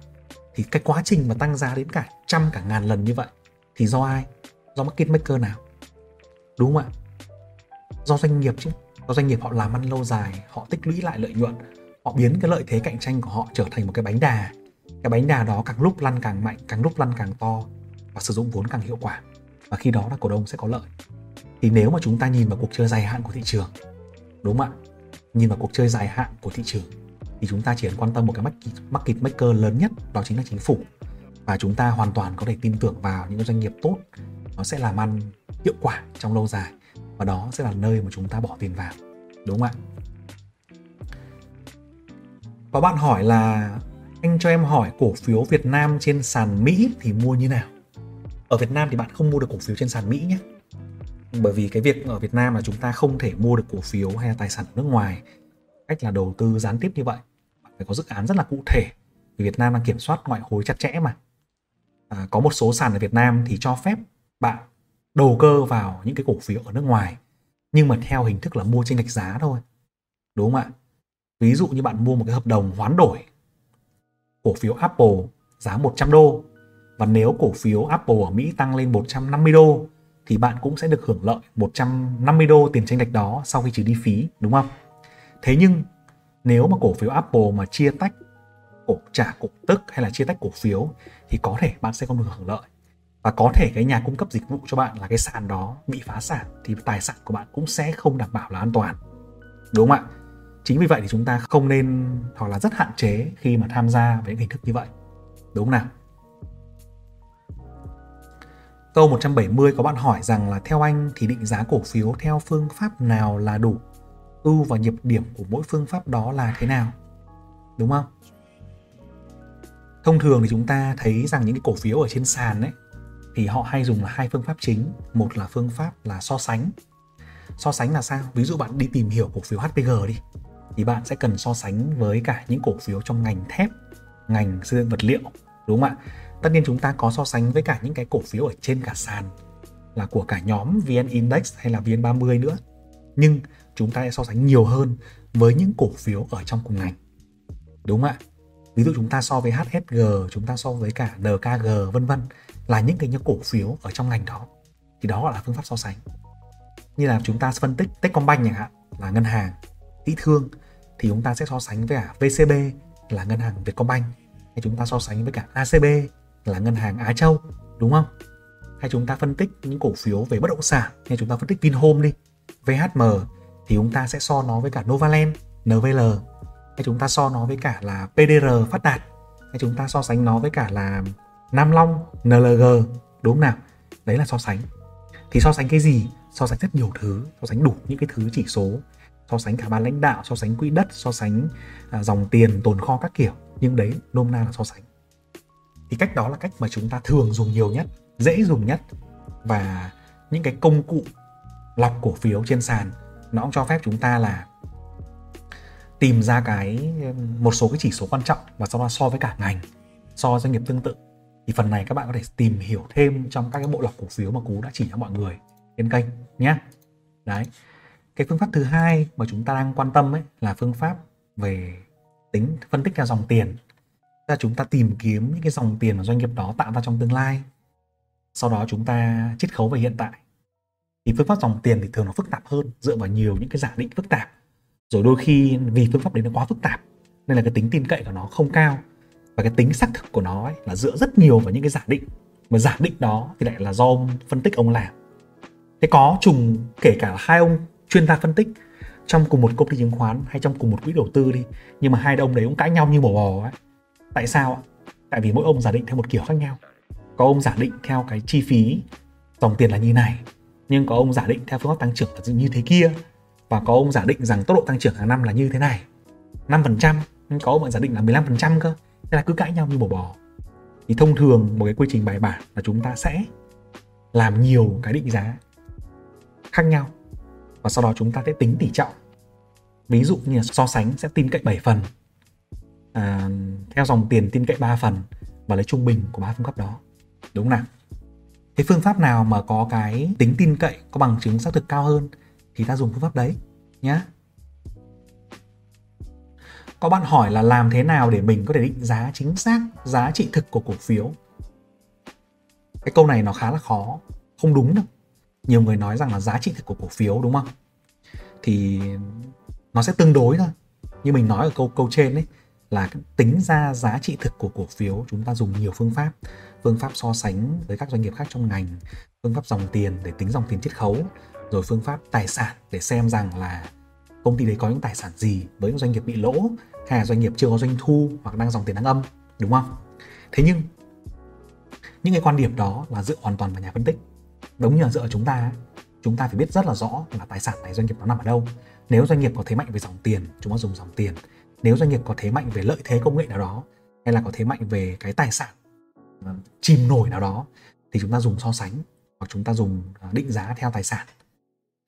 Thì cái quá trình mà tăng giá đến cả trăm cả ngàn lần như vậy, thì do ai? Do market maker nào? Đúng không ạ? Do doanh nghiệp chứ. Do doanh nghiệp họ làm ăn lâu dài, họ tích lũy lại lợi nhuận, họ biến cái lợi thế cạnh tranh của họ trở thành một cái bánh đà. Cái bánh đà đó càng lúc lăn càng mạnh, càng lúc lăn càng to và sử dụng vốn càng hiệu quả. Và khi đó là cổ đông sẽ có lợi. Thì nếu mà chúng ta nhìn vào cuộc chơi dài hạn của thị trường, đúng không ạ? Nhìn vào cuộc chơi dài hạn của thị trường, thì chúng ta chỉ cần quan tâm một cái market maker lớn nhất, đó chính là chính phủ. Và chúng ta hoàn toàn có thể tin tưởng vào những doanh nghiệp tốt nó sẽ làm ăn hiệu quả trong lâu dài và đó sẽ là nơi mà chúng ta bỏ tiền vào đúng không ạ? Và bạn hỏi là anh cho em hỏi cổ phiếu Việt Nam trên sàn Mỹ thì mua như nào? Ở Việt Nam thì bạn không mua được cổ phiếu trên sàn Mỹ nhé. Bởi vì cái việc ở Việt Nam là chúng ta không thể mua được cổ phiếu hay là tài sản ở nước ngoài cách là đầu tư gián tiếp như vậy phải có dự án rất là cụ thể. Vì Việt Nam đang kiểm soát ngoại hối chặt chẽ mà. À, có một số sàn ở Việt Nam thì cho phép bạn đầu cơ vào những cái cổ phiếu ở nước ngoài, nhưng mà theo hình thức là mua trên lệch giá thôi, đúng không ạ ví dụ như bạn mua một cái hợp đồng hoán đổi cổ phiếu Apple giá 100 đô, và nếu cổ phiếu Apple ở Mỹ tăng lên 150 đô, thì bạn cũng sẽ được hưởng lợi 150 đô tiền chênh lệch đó sau khi trừ đi phí, đúng không? Thế nhưng nếu mà cổ phiếu Apple mà chia tách cổ trả cổ tức hay là chia tách cổ phiếu, thì có thể bạn sẽ không được hưởng lợi và có thể cái nhà cung cấp dịch vụ cho bạn là cái sàn đó bị phá sản thì tài sản của bạn cũng sẽ không đảm bảo là an toàn đúng không ạ chính vì vậy thì chúng ta không nên hoặc là rất hạn chế khi mà tham gia với những hình thức như vậy đúng không nào Câu 170 có bạn hỏi rằng là theo anh thì định giá cổ phiếu theo phương pháp nào là đủ? Ưu và nhược điểm của mỗi phương pháp đó là thế nào? Đúng không? Thông thường thì chúng ta thấy rằng những cái cổ phiếu ở trên sàn ấy thì họ hay dùng là hai phương pháp chính. Một là phương pháp là so sánh. So sánh là sao? Ví dụ bạn đi tìm hiểu cổ phiếu HPG đi, thì bạn sẽ cần so sánh với cả những cổ phiếu trong ngành thép, ngành xây dựng vật liệu, đúng không ạ? Tất nhiên chúng ta có so sánh với cả những cái cổ phiếu ở trên cả sàn là của cả nhóm VN Index hay là VN30 nữa. Nhưng chúng ta sẽ so sánh nhiều hơn với những cổ phiếu ở trong cùng ngành, đúng không ạ? Ví dụ chúng ta so với HSG chúng ta so với cả NKG vân vân là những cái cổ phiếu ở trong ngành đó. Thì đó gọi là phương pháp so sánh. Như là chúng ta phân tích Techcombank chẳng hạn là ngân hàng, kỹ thương, thì chúng ta sẽ so sánh với cả VCB là ngân hàng Vietcombank, hay chúng ta so sánh với cả ACB là ngân hàng Á Châu, đúng không? Hay chúng ta phân tích những cổ phiếu về bất động sản, hay chúng ta phân tích Vinhome đi VHM thì chúng ta sẽ so nó với cả Novaland NVL hay chúng ta so nó với cả là PDR phát đạt, hay chúng ta so sánh nó với cả là Nam Long, NLG đúng không nào? Đấy là so sánh. Thì so sánh cái gì? So sánh rất nhiều thứ, so sánh đủ những cái thứ chỉ số, so sánh cả ban lãnh đạo, so sánh quỹ đất, so sánh à, dòng tiền, tồn kho các kiểu. Nhưng đấy nôm na là so sánh. Thì cách đó là cách mà chúng ta thường dùng nhiều nhất dễ dùng nhất và những cái công cụ lọc cổ phiếu trên sàn nó cũng cho phép chúng ta là tìm ra cái một số cái chỉ số quan trọng và sau đó so với cả ngành so doanh nghiệp tương tự thì phần này các bạn có thể tìm hiểu thêm trong các cái bộ lọc cổ phiếu mà cú đã chỉ cho mọi người trên kênh nhé. Đấy. Cái phương pháp thứ hai mà chúng ta đang quan tâm ấy là phương pháp về tính, phân tích ra dòng tiền. Là chúng ta tìm kiếm những cái dòng tiền mà doanh nghiệp đó tạo ra trong tương lai. Sau đó chúng ta chiết khấu về hiện tại. Thì phương pháp dòng tiền thì thường nó phức tạp hơn, dựa vào nhiều những cái giả định phức tạp. Rồi đôi khi vì phương pháp đấy nó quá phức tạp, nên là cái tính tin cậy của nó không cao và cái tính xác thực của nó ấy là dựa rất nhiều vào những cái giả định. Mà giả định đó thì lại là do phân tích ông làm. Thế có trùng kể cả hai ông chuyên gia phân tích, trong cùng một công ty chứng khoán hay trong cùng một quỹ đầu tư đi, nhưng mà hai ông đấy cũng cãi nhau như bò bò ấy tại sao ạ? Tại vì mỗi ông giả định theo một kiểu khác nhau. Có ông giả định theo cái chi phí dòng tiền là như này, nhưng có ông giả định theo phương pháp tăng trưởng là như thế kia, và có ông giả định rằng tốc độ tăng trưởng hàng năm là như thế này. 5% nhưng có ông giả định là 15% cơ thế là cứ cãi nhau như bò bò. Thì thông thường một cái quy trình bài bản là chúng ta sẽ làm nhiều cái định giá khác nhau và sau đó chúng ta sẽ tính tỷ trọng. Ví dụ như là so sánh sẽ tin cậy 7 phần à, theo dòng tiền tin cậy 3 phần và lấy trung bình của ba phương pháp đó đúng không nào? Cái phương pháp nào mà có cái tính tin cậy có bằng chứng xác thực cao hơn thì ta dùng phương pháp đấy nhé có bạn hỏi là làm thế nào để mình có thể định giá chính xác giá trị thực của cổ phiếu? Cái câu này nó khá là khó, không đúng đâu. Nhiều người nói rằng là giá trị thực của cổ phiếu, đúng không? Thì nó sẽ tương đối thôi. Như mình nói ở câu câu trên đấy là tính ra giá trị thực của cổ phiếu, chúng ta dùng nhiều phương pháp. Phương pháp so sánh với các doanh nghiệp khác trong ngành, phương pháp dòng tiền để tính dòng tiền chiết khấu, rồi phương pháp tài sản để xem rằng là công ty đấy có những tài sản gì với những doanh nghiệp bị lỗ hay là doanh nghiệp chưa có doanh thu hoặc đang dòng tiền đang âm đúng không? Thế nhưng những cái quan điểm đó là dựa hoàn toàn vào nhà phân tích. Giống như là dựa chúng ta chúng ta phải biết rất là rõ là tài sản này doanh nghiệp nó nằm ở đâu. Nếu doanh nghiệp có thế mạnh về dòng tiền chúng ta dùng dòng tiền. Nếu doanh nghiệp có thế mạnh về lợi thế công nghệ nào đó hay là có thế mạnh về cái tài sản ờ, chìm nổi nào đó thì chúng ta dùng so sánh hoặc chúng ta dùng ờ, định giá theo tài sản.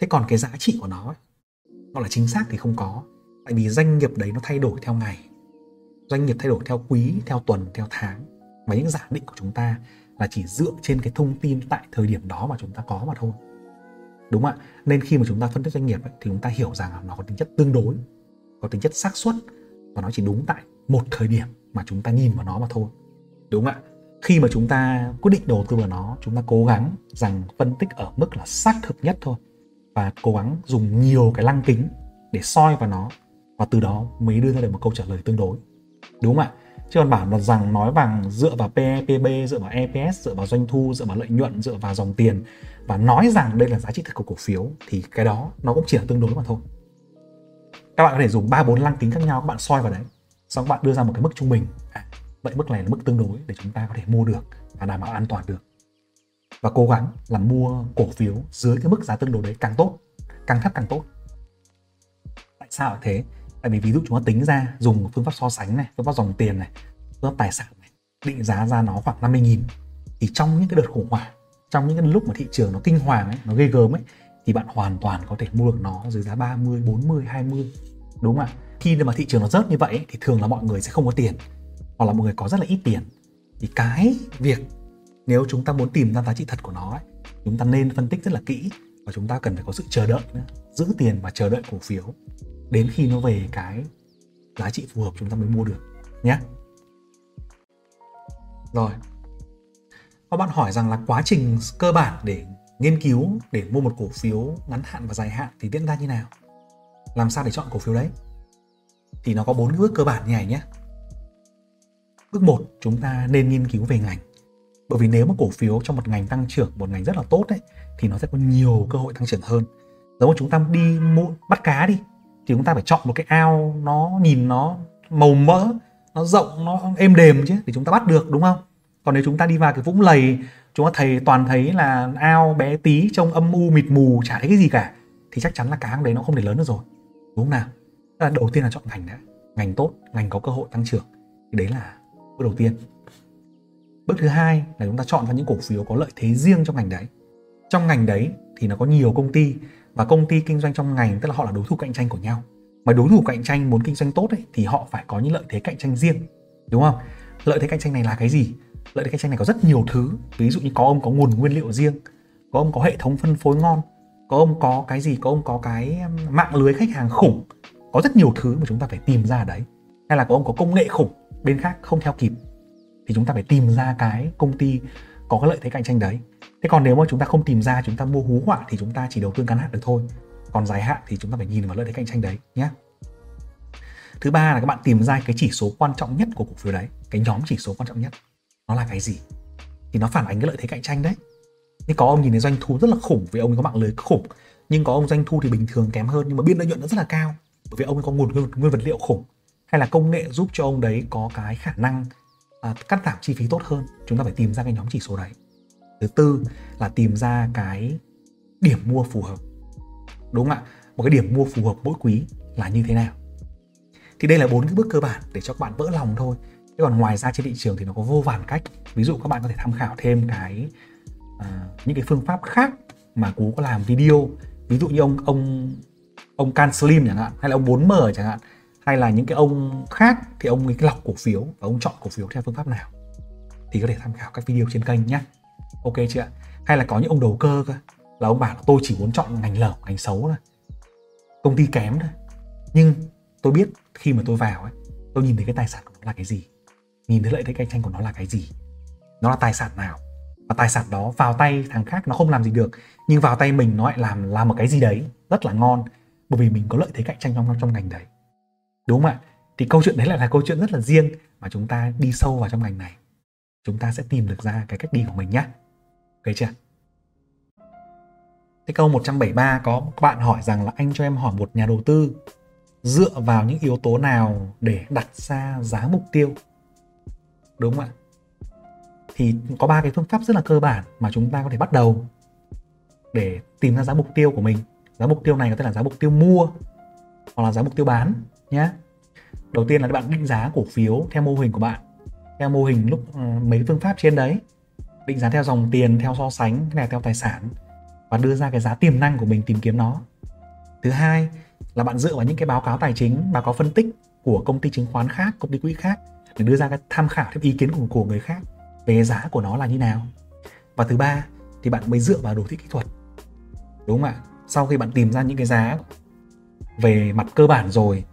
Thế còn cái giá trị của nó ấy, gọi là chính xác thì không có. Tại vì doanh nghiệp đấy nó thay đổi theo ngày. Doanh nghiệp thay đổi theo quý theo tuần theo tháng. Và những giả định của chúng ta là chỉ dựa trên cái thông tin tại thời điểm đó mà chúng ta có mà thôi. Đúng không ạ? Nên khi mà chúng ta phân tích doanh nghiệp ấy, thì chúng ta hiểu rằng là nó có tính chất tương đối có tính chất xác suất và nó chỉ đúng tại một thời điểm mà chúng ta nhìn vào nó mà thôi. Đúng không ạ? Khi mà chúng ta quyết định đầu tư vào nó chúng ta cố gắng rằng phân tích ở mức là xác thực nhất thôi và cố gắng dùng nhiều cái lăng kính để soi vào nó và từ đó mới đưa ra được một câu trả lời tương đối đúng không ạ chứ còn bảo là rằng nói bằng dựa vào pepb dựa vào EPS, dựa vào doanh thu, dựa vào lợi nhuận, dựa vào dòng tiền và nói rằng đây là giá trị thực của cổ phiếu thì cái đó nó cũng chỉ là tương đối mà thôi. Các bạn có thể dùng ba bốn lăng kính khác nhau các bạn soi vào đấy. Xong các bạn đưa ra một cái mức trung bình. À, vậy mức này là mức tương đối để chúng ta có thể mua được và đảm bảo an toàn được. Và cố gắng là mua cổ phiếu dưới cái mức giá tương đối đấy càng tốt, càng thấp càng tốt. Tại sao lại thế? tại vì ví dụ chúng ta tính ra dùng phương pháp so sánh này phương pháp dòng tiền này phương pháp tài sản này định giá ra nó khoảng 50 nghìn thì trong những cái đợt khủng hoảng trong những cái lúc mà thị trường nó kinh hoàng ấy nó ghê gớm ấy thì bạn hoàn toàn có thể mua được nó dưới giá 30, 40, 20 đúng không ạ khi mà thị trường nó rớt như vậy ấy, thì thường là mọi người sẽ không có tiền hoặc là mọi người có rất là ít tiền thì cái việc nếu chúng ta muốn tìm ra giá trị thật của nó ấy, chúng ta nên phân tích rất là kỹ và chúng ta cần phải có sự chờ đợi nữa giữ tiền và chờ đợi cổ phiếu đến khi nó về cái giá trị phù hợp chúng ta mới mua được nhé. Rồi. Có bạn hỏi rằng là quá trình cơ bản để nghiên cứu để mua một cổ phiếu ngắn hạn và dài hạn thì diễn ra như nào? Làm sao để chọn cổ phiếu đấy? Thì nó có bốn bước cơ bản như này nhé. Bước một chúng ta nên nghiên cứu về ngành bởi vì nếu mà cổ phiếu trong một ngành tăng trưởng, một ngành rất là tốt đấy thì nó sẽ có nhiều cơ hội tăng trưởng hơn. Giống như chúng ta đi mua, bắt cá đi, thì chúng ta phải chọn một cái ao, nó nhìn nó màu mỡ, nó rộng, nó êm đềm chứ, để chúng ta bắt được, đúng không? Còn nếu chúng ta đi vào cái vũng lầy, chúng ta thấy, toàn thấy là ao bé tí trông âm u, mịt mù, chả thấy cái gì cả, thì chắc chắn là cá đấy nó không thể lớn được rồi. Đúng không nào? Là đầu tiên là chọn ngành đã. Ngành tốt, ngành có cơ hội tăng trưởng. Thì đấy là bước đầu tiên bước thứ hai là chúng ta chọn ra những cổ phiếu có lợi thế riêng trong ngành đấy. Trong ngành đấy thì nó có nhiều công ty và công ty kinh doanh trong ngành tức là họ là đối thủ cạnh tranh của nhau. Mà đối thủ cạnh tranh muốn kinh doanh tốt ấy, thì họ phải có những lợi thế cạnh tranh riêng đúng không? Lợi thế cạnh tranh này là cái gì? Lợi thế cạnh tranh này có rất nhiều thứ. Ví dụ như có ông có nguồn nguyên liệu riêng có ông có hệ thống phân phối ngon có ông có cái gì có ông có cái mạng lưới khách hàng khủng. Có rất nhiều thứ mà chúng ta phải tìm ra ở đấy. Hay là có ông có công nghệ khủng bên khác không theo kịp thì chúng ta phải tìm ra cái công ty có cái lợi thế cạnh tranh đấy. Thế còn nếu mà chúng ta không tìm ra, chúng ta mua hú họa thì chúng ta chỉ đầu tư ngắn hạn được thôi. Còn dài hạn thì chúng ta phải nhìn vào lợi thế cạnh tranh đấy nhé. Thứ ba là các bạn tìm ra cái chỉ số quan trọng nhất của cổ phiếu đấy, cái nhóm chỉ số quan trọng nhất. Nó là cái gì? Thì nó phản ánh cái lợi thế cạnh tranh đấy. Thế có ông nhìn thấy doanh thu rất là khủng vì ông ấy có mạng lưới khủng. Nhưng có ông doanh thu thì bình thường kém hơn, nhưng mà biên lợi nhuận nó rất là cao. Bởi vì ông ấy có nguồn nguyên vật liệu khủng. Hay là công nghệ giúp cho ông đấy có cái khả năng à, cắt giảm chi phí tốt hơn. Chúng ta phải tìm ra cái nhóm chỉ số đấy. Thứ tư là tìm ra cái điểm mua phù hợp. Đúng không ạ? Một cái điểm mua phù hợp mỗi quý là như thế nào? Thì đây là bốn cái bước cơ bản để cho các bạn vỡ lòng thôi. Thế còn ngoài ra trên thị trường thì nó có vô vàn cách. Ví dụ các bạn có thể tham khảo thêm cái uh, những cái phương pháp khác mà cú có làm video. Ví dụ như ông ông ông Can Slim chẳng hạn hay là ông 4M chẳng hạn hay là những cái ông khác thì ông ấy lọc cổ phiếu và ông chọn cổ phiếu theo phương pháp nào thì có thể tham khảo các video trên kênh nhé ok chưa ạ? Hay là có những ông đầu cơ cơ, là ông bảo là tôi chỉ muốn chọn ngành lở, ngành xấu thôi, công ty kém thôi. Nhưng tôi biết khi mà tôi vào ấy, tôi nhìn thấy cái tài sản của nó là cái gì, nhìn thấy lợi thế cạnh tranh của nó là cái gì, nó là tài sản nào. Và tài sản đó vào tay thằng khác nó không làm gì được, nhưng vào tay mình nó lại làm làm một cái gì đấy rất là ngon, bởi vì mình có lợi thế cạnh tranh trong trong ngành đấy đúng không ạ? Thì câu chuyện đấy lại là câu chuyện rất là riêng mà chúng ta đi sâu vào trong ngành này. Chúng ta sẽ tìm được ra cái cách đi của mình nhé ok chưa? Thế câu 173 có bạn hỏi rằng là anh cho em hỏi một nhà đầu tư dựa vào những yếu tố nào để đặt ra giá mục tiêu? Đúng không ạ? Thì có ba cái phương pháp rất là cơ bản mà chúng ta có thể bắt đầu để tìm ra giá mục tiêu của mình. Giá mục tiêu này có thể là giá mục tiêu mua hoặc là giá mục tiêu bán nhé đầu tiên là bạn định giá cổ phiếu theo mô hình của bạn theo mô hình lúc ờ, mấy phương pháp trên đấy. Định giá theo dòng tiền theo so sánh cái này theo tài sản và đưa ra cái giá tiềm năng của mình tìm kiếm nó. Thứ hai là bạn dựa vào những cái báo cáo tài chính báo cáo phân tích của công ty chứng khoán khác công ty quỹ khác để đưa ra cái tham khảo thêm ý kiến của, của người khác về giá của nó là như nào. Và thứ ba thì bạn mới dựa vào đồ thị kỹ thuật đúng không ạ? Sau khi bạn tìm ra những cái giá về mặt cơ bản rồi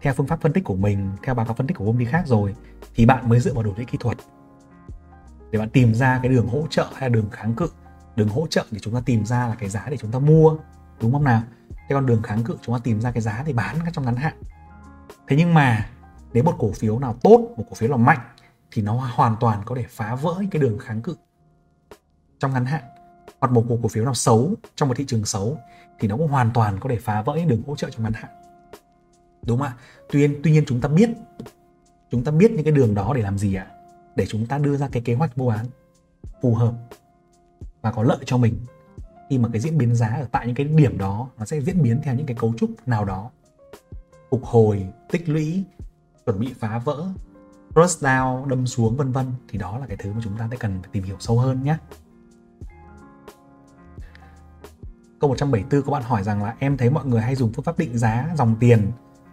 theo phương pháp phân tích của mình, theo báo cáo phân tích của công ty khác rồi, thì bạn mới dựa vào đồ thị kỹ thuật. Để bạn tìm ra cái đường hỗ trợ hay là đường kháng cự, đường hỗ trợ để chúng ta tìm ra là cái giá để chúng ta mua, đúng không nào? Thế còn đường kháng cự chúng ta tìm ra cái giá để bán các trong ngắn hạn. Thế nhưng mà, nếu một cổ phiếu nào tốt, một cổ phiếu nào mạnh, thì nó hoàn toàn có thể phá vỡ cái đường kháng cự trong ngắn hạn. Hoặc một cổ phiếu nào xấu trong một thị trường xấu, thì nó cũng hoàn toàn có thể phá vỡ đường hỗ trợ trong ngắn hạn đúng không ạ? Tuy nhiên tuy nhiên chúng ta biết, chúng ta biết những cái đường đó để làm gì ạ? Để chúng ta đưa ra cái kế hoạch mua bán phù hợp và có lợi cho mình khi mà cái diễn biến giá ở tại những cái điểm đó nó sẽ diễn biến theo những cái cấu trúc nào đó. Phục hồi, tích lũy, chuẩn bị phá vỡ cross down, đâm xuống, vân vân thì đó là cái thứ mà chúng ta sẽ cần phải tìm hiểu sâu hơn nhé. Câu 174 các bạn hỏi rằng là em thấy mọi người hay dùng phương pháp định giá dòng tiền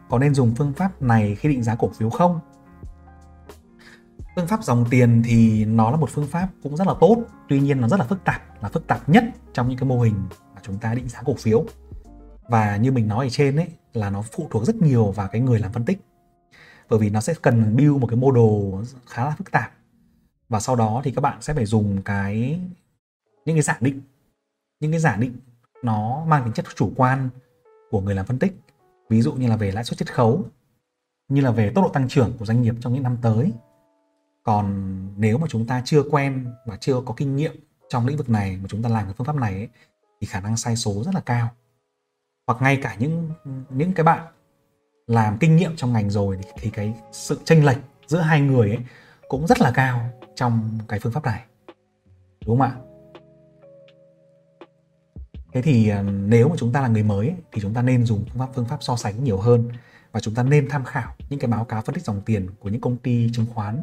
có nên dùng phương pháp này khi định giá cổ phiếu không? Phương pháp dòng tiền thì nó là một phương pháp cũng rất là tốt, tuy nhiên nó rất là phức tạp, là phức tạp nhất trong những cái mô hình mà chúng ta định giá cổ phiếu. Và như mình nói ở trên ấy là nó phụ thuộc rất nhiều vào cái người làm phân tích. Bởi vì nó sẽ cần build một cái model khá là phức tạp. Và sau đó thì các bạn sẽ phải dùng cái những cái giả định, những cái giả định nó mang tính chất chủ quan của người làm phân tích ví dụ như là về lãi suất chiết khấu như là về tốc độ tăng trưởng của doanh nghiệp trong những năm tới. Còn nếu mà chúng ta chưa quen và chưa có kinh nghiệm trong lĩnh vực này mà chúng ta làm cái phương pháp này ấy, thì khả năng sai số rất là cao. Hoặc ngay cả những những cái bạn làm kinh nghiệm trong ngành rồi thì, thì cái sự chênh lệch giữa hai người ấy cũng rất là cao trong cái phương pháp này. Đúng không ạ? Thế thì à, nếu mà chúng ta là người mới thì chúng ta nên dùng phương pháp phương pháp so sánh nhiều hơn và chúng ta nên tham khảo những cái báo cáo phân tích dòng tiền của những công ty chứng khoán,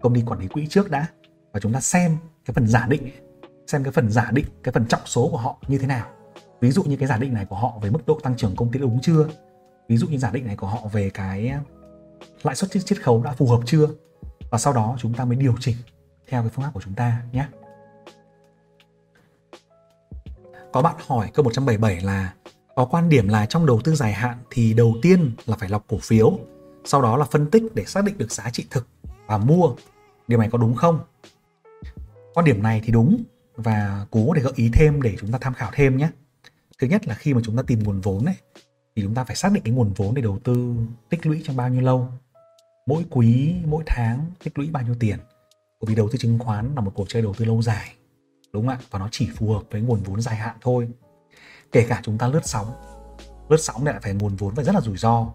công ty quản lý quỹ trước đã và chúng ta xem cái phần giả định, xem cái phần giả định, cái phần trọng số của họ như thế nào. Ví dụ như cái giả định này của họ về mức độ tăng trưởng công ty đúng chưa? Ví dụ như giả định này của họ về cái à, lãi suất chiết khấu đã phù hợp chưa? Và sau đó chúng ta mới điều chỉnh theo cái phương pháp của chúng ta nhé có bạn hỏi câu 177 là, có quan điểm là trong đầu tư dài hạn thì đầu tiên là phải lọc cổ phiếu, sau đó là phân tích để xác định được giá trị thực và mua. Điều này có đúng không? Quan điểm này thì đúng và cố để gợi ý thêm để chúng ta tham khảo thêm nhé. Thứ nhất là khi mà chúng ta tìm nguồn vốn ấy, thì chúng ta phải xác định cái nguồn vốn để đầu tư tích lũy trong bao nhiêu lâu. Mỗi quý, mỗi tháng tích lũy bao nhiêu tiền. Bởi vì đầu tư chứng khoán là một cuộc chơi đầu tư lâu dài đúng không ạ, và nó chỉ phù hợp với nguồn vốn dài hạn thôi. Kể cả chúng ta lướt sóng. Lướt sóng lại phải nguồn vốn phải rất là rủi ro.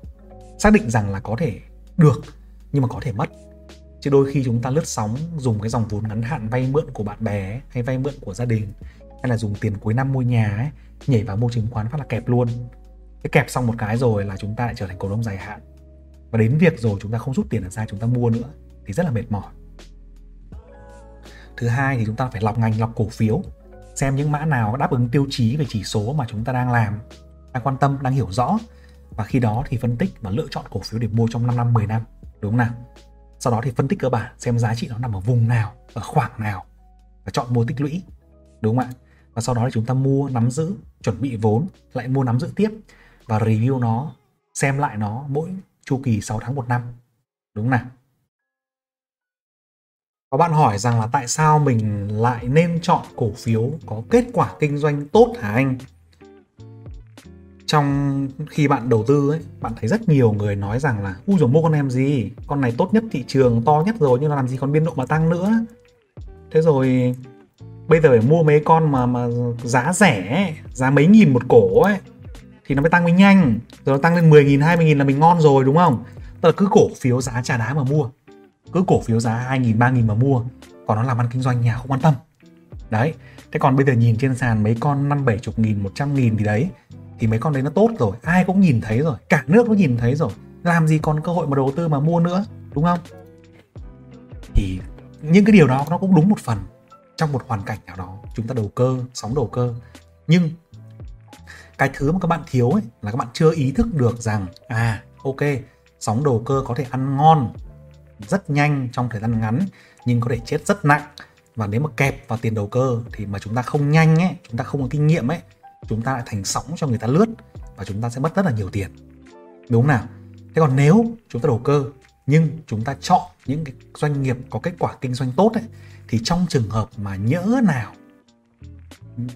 Xác định rằng là có thể được, nhưng mà có thể mất. Chứ đôi khi chúng ta lướt sóng dùng cái dòng vốn ngắn hạn vay mượn của bạn bè hay vay mượn của gia đình, hay là dùng tiền cuối năm mua nhà ấy, nhảy vào mua chứng khoán phát là kẹp luôn. Cái kẹp xong một cái rồi là chúng ta lại trở thành cổ đông dài hạn. Và đến việc rồi chúng ta không rút tiền ra chúng ta mua nữa thì rất là mệt mỏi thứ hai thì chúng ta phải lọc ngành, lọc cổ phiếu, xem những mã nào đáp ứng tiêu chí về chỉ số mà chúng ta đang làm, đang quan tâm, đang hiểu rõ. Và khi đó thì phân tích và lựa chọn cổ phiếu để mua trong 5 năm 10 năm, đúng không nào? Sau đó thì phân tích cơ bản, xem giá trị nó nằm ở vùng nào, ở khoảng nào, và chọn mua tích lũy, đúng không ạ? Và sau đó thì chúng ta mua, nắm giữ, chuẩn bị vốn, lại mua, nắm giữ tiếp và review nó, xem lại nó mỗi chu kỳ 6 tháng một năm, đúng không nào? Có bạn hỏi rằng là tại sao mình lại nên chọn cổ phiếu có kết quả kinh doanh tốt hả anh? Trong khi bạn đầu tư ấy, bạn thấy rất nhiều người nói rằng là u rồi mua con em gì? Con này tốt nhất thị trường, to nhất rồi, nhưng là làm gì còn biên độ mà tăng nữa? Thế rồi, bây giờ phải mua mấy con mà mà giá rẻ giá mấy nghìn một cổ ấy, thì nó mới tăng mới nhanh. Rồi nó tăng lên 10 nghìn 20 nghìn là mình ngon rồi, đúng không? Tức là cứ cổ phiếu giá trà đá mà mua cứ cổ phiếu giá 2 nghìn 3 nghìn mà mua, còn nó làm ăn kinh doanh nhà không quan tâm. Đấy, thế còn bây giờ nhìn trên sàn mấy con năm bảy chục nghìn, một trăm nghìn thì đấy, thì mấy con đấy nó tốt rồi, ai cũng nhìn thấy rồi, cả nước nó nhìn thấy rồi. Làm gì còn cơ hội mà đầu tư mà mua nữa, đúng không? Thì những cái điều đó nó cũng đúng một phần trong một hoàn cảnh nào đó, chúng ta đầu cơ, sóng đầu cơ. Nhưng cái thứ mà các bạn thiếu ấy là các bạn chưa ý thức được rằng à ok, sóng đầu cơ có thể ăn ngon rất nhanh trong thời gian ngắn, nhưng có thể chết rất nặng. Và nếu mà kẹp vào tiền đầu cơ thì mà chúng ta không nhanh ấy, chúng ta không có kinh nghiệm ấy, chúng ta lại thành sóng cho người ta lướt và chúng ta sẽ mất rất là nhiều tiền. Đúng không nào? Thế còn nếu chúng ta đầu cơ, nhưng chúng ta chọn những cái doanh nghiệp có kết quả kinh doanh tốt ấy, thì trong trường hợp mà nhỡ nào,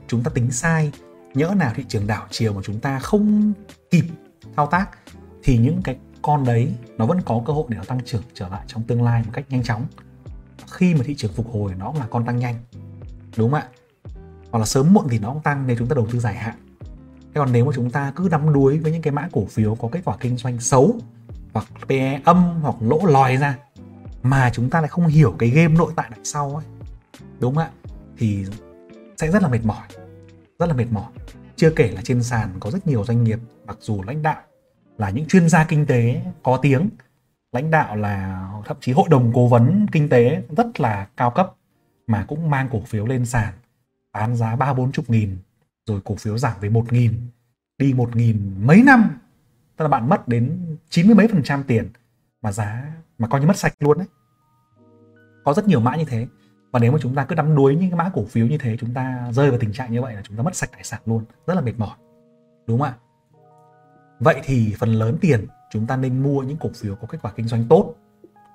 chúng ta tính sai, nhỡ nào thị trường đảo chiều mà chúng ta không kịp thao tác, thì những cái con đấy nó vẫn có cơ hội để nó tăng trưởng trở lại trong tương lai một cách nhanh chóng. Khi mà thị trường phục hồi, nó cũng là con tăng nhanh, đúng không ạ? Hoặc là sớm muộn thì nó cũng tăng nếu chúng ta đầu tư dài hạn. Thế còn nếu mà chúng ta cứ đắm đuối với những cái mã cổ phiếu có kết quả kinh doanh xấu hoặc PE âm hoặc lỗ lòi ra mà chúng ta lại không hiểu cái game nội tại đằng sau ấy, đúng không ạ? Thì sẽ rất là mệt mỏi, rất là mệt mỏi. Chưa kể là trên sàn có rất nhiều doanh nghiệp, mặc dù lãnh đạo là những chuyên gia kinh tế có tiếng, lãnh đạo là, thậm chí hội đồng cố vấn kinh tế rất là cao cấp mà cũng mang cổ phiếu lên sàn, bán giá ba bốn chục nghìn, rồi cổ phiếu giảm về một nghìn, đi một nghìn mấy năm. Tức là bạn mất đến chín mươi mấy phần trăm tiền mà giá, mà coi như mất sạch luôn đấy. Có rất nhiều mã như thế. Và nếu mà chúng ta cứ đắm đuối những cái mã cổ phiếu như thế, chúng ta rơi vào tình trạng như vậy là chúng ta mất sạch tài sản luôn. Rất là mệt mỏi. Đúng không ạ? Vậy thì phần lớn tiền chúng ta nên mua những cổ phiếu có kết quả kinh doanh tốt,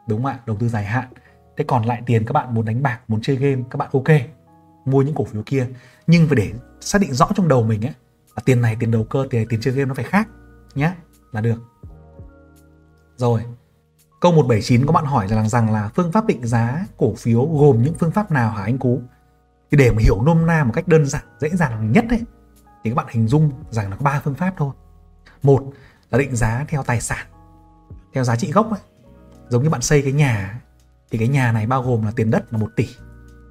đúng không ạ? Đầu tư dài hạn. Thế còn lại tiền các bạn muốn đánh bạc, muốn chơi game, các bạn ok, mua những cổ phiếu kia. Nhưng phải để xác định rõ trong đầu mình ấy, là tiền này, tiền đầu cơ, tiền tiền chơi game nó phải khác nhé là được. Rồi, câu 179 có bạn hỏi rằng rằng là phương pháp định giá cổ phiếu gồm những phương pháp nào hả anh Cú? Thì để mà hiểu nôm na một cách đơn giản, dễ dàng nhất ấy, thì các bạn hình dung rằng là có ba phương pháp thôi một là định giá theo tài sản, theo giá trị gốc ấy. Giống như bạn xây cái nhà thì cái nhà này bao gồm là tiền đất là 1 tỷ,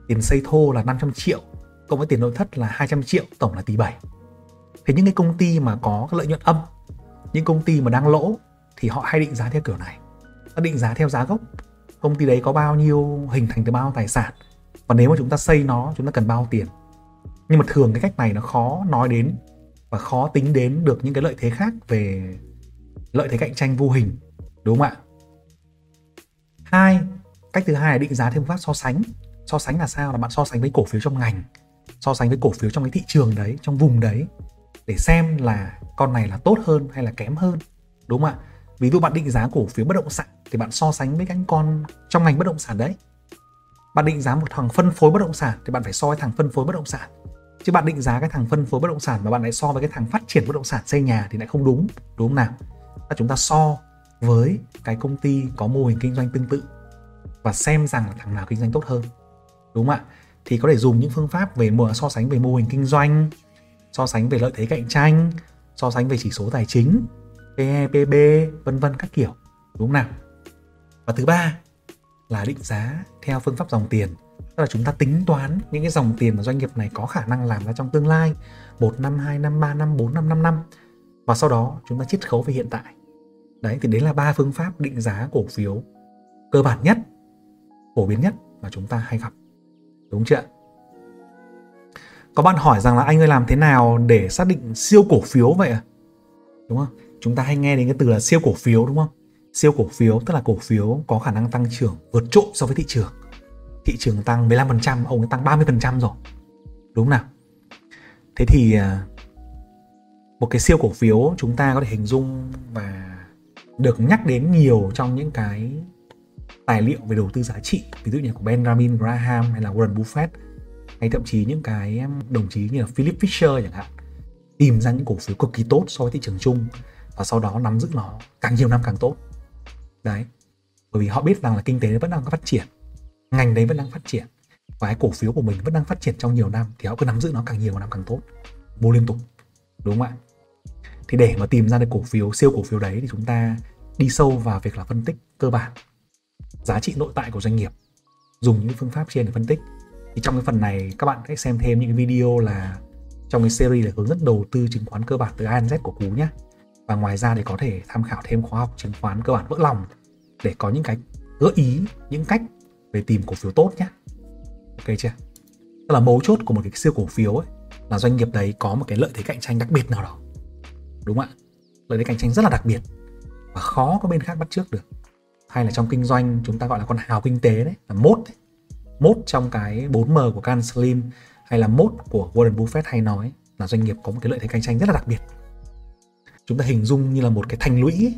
tiền xây thô là 500 triệu, cộng với tiền nội thất là 200 triệu, tổng là tỷ 7 thì những cái công ty mà có cái lợi nhuận âm, những công ty mà đang lỗ thì họ hay định giá theo kiểu này. Nó định giá theo giá gốc, công ty đấy có bao nhiêu, hình thành từ bao tài sản. Và nếu mà chúng ta xây nó, chúng ta cần bao tiền. Nhưng mà thường cái cách này nó khó nói đến và khó tính đến được những cái lợi thế khác về lợi thế cạnh tranh vô hình, đúng không ạ? Hai, cách thứ hai là định giá thêm phương pháp so sánh. So sánh là sao? Là bạn so sánh với cổ phiếu trong ngành, so sánh với cổ phiếu trong cái thị trường đấy, trong vùng đấy, để xem là con này là tốt hơn hay là kém hơn, đúng không ạ? Ví dụ bạn định giá cổ phiếu bất động sản thì bạn so sánh với các con trong ngành bất động sản đấy. Bạn định giá một thằng phân phối bất động sản thì bạn phải so với thằng phân phối bất động sản chứ bạn định giá cái thằng phân phối bất động sản mà bạn lại so với cái thằng phát triển bất động sản xây nhà thì lại không đúng. Đúng không nào? Và chúng ta so với cái công ty có mô hình kinh doanh tương tự và xem rằng là thằng nào kinh doanh tốt hơn. Đúng không ạ? Thì có thể dùng những phương pháp về mùa so sánh về mô hình kinh doanh so sánh về lợi thế cạnh tranh so sánh về chỉ số tài chính PE, PB vân vân các kiểu. Đúng không nào? Và thứ ba là định giá theo phương pháp dòng tiền tức là chúng ta tính toán những cái dòng tiền mà doanh nghiệp này có khả năng làm ra trong tương lai. Một năm, hai năm, ba năm, bốn năm, năm năm. Và sau đó chúng ta chiết khấu về hiện tại. Đấy thì đấy là ba phương pháp định giá cổ phiếu cơ bản nhất phổ biến nhất mà chúng ta hay gặp. Đúng chưa có bạn hỏi rằng là anh ơi làm thế nào để xác định siêu cổ phiếu vậy à đúng không? Chúng ta hay nghe đến cái từ là siêu cổ phiếu đúng không? Siêu cổ phiếu tức là cổ phiếu có khả năng tăng trưởng vượt trội so với thị trường thị trường tăng 15% ông ấy tăng 30% rồi. Đúng nào? Thế thì à, một cái siêu cổ phiếu chúng ta có thể hình dung và được nhắc đến nhiều trong những cái tài liệu về đầu tư giá trị, ví dụ như của Benjamin Graham hay là Warren Buffett, hay thậm chí những cái đồng chí như là Philip Fisher chẳng hạn, tìm ra những cổ phiếu cực kỳ tốt so với thị trường chung và sau đó nắm giữ nó càng nhiều năm càng tốt. Đấy. Bởi vì họ biết rằng là kinh tế vẫn đang phát triển ngành đấy vẫn đang phát triển, và cái cổ phiếu của mình vẫn đang phát triển trong nhiều năm thì họ cứ nắm giữ nó càng nhiều năm càng tốt, mua liên tục, đúng không ạ? Thì để mà tìm ra được cổ phiếu, siêu cổ phiếu đấy thì chúng ta đi sâu vào việc là phân tích cơ bản, giá trị nội tại của doanh nghiệp, dùng những phương pháp trên để phân tích. Thì trong cái phần này các bạn hãy xem thêm những cái video là trong cái series là hướng dẫn đầu tư chứng khoán cơ bản từ A đến Z của Cú nhé và ngoài ra thì có thể tham khảo thêm khóa học chứng khoán cơ bản vỡ lòng để có những cái gợi ý, những cách về tìm cổ phiếu tốt nhé ok chưa? Tức là mấu chốt của một cái siêu cổ phiếu ấy là doanh nghiệp đấy có một cái lợi thế cạnh tranh đặc biệt nào đó. Đúng không ạ? Lợi thế cạnh tranh rất là đặc biệt và khó có bên khác bắt trước được. Hay là trong kinh doanh chúng ta gọi là con hào kinh tế đấy, là mốt ấy. mốt trong cái 4M của Can Slim hay là mốt của Warren Buffett hay nói là doanh nghiệp có một cái lợi thế cạnh tranh rất là đặc biệt. Chúng ta hình dung như là một cái thành lũy ấy.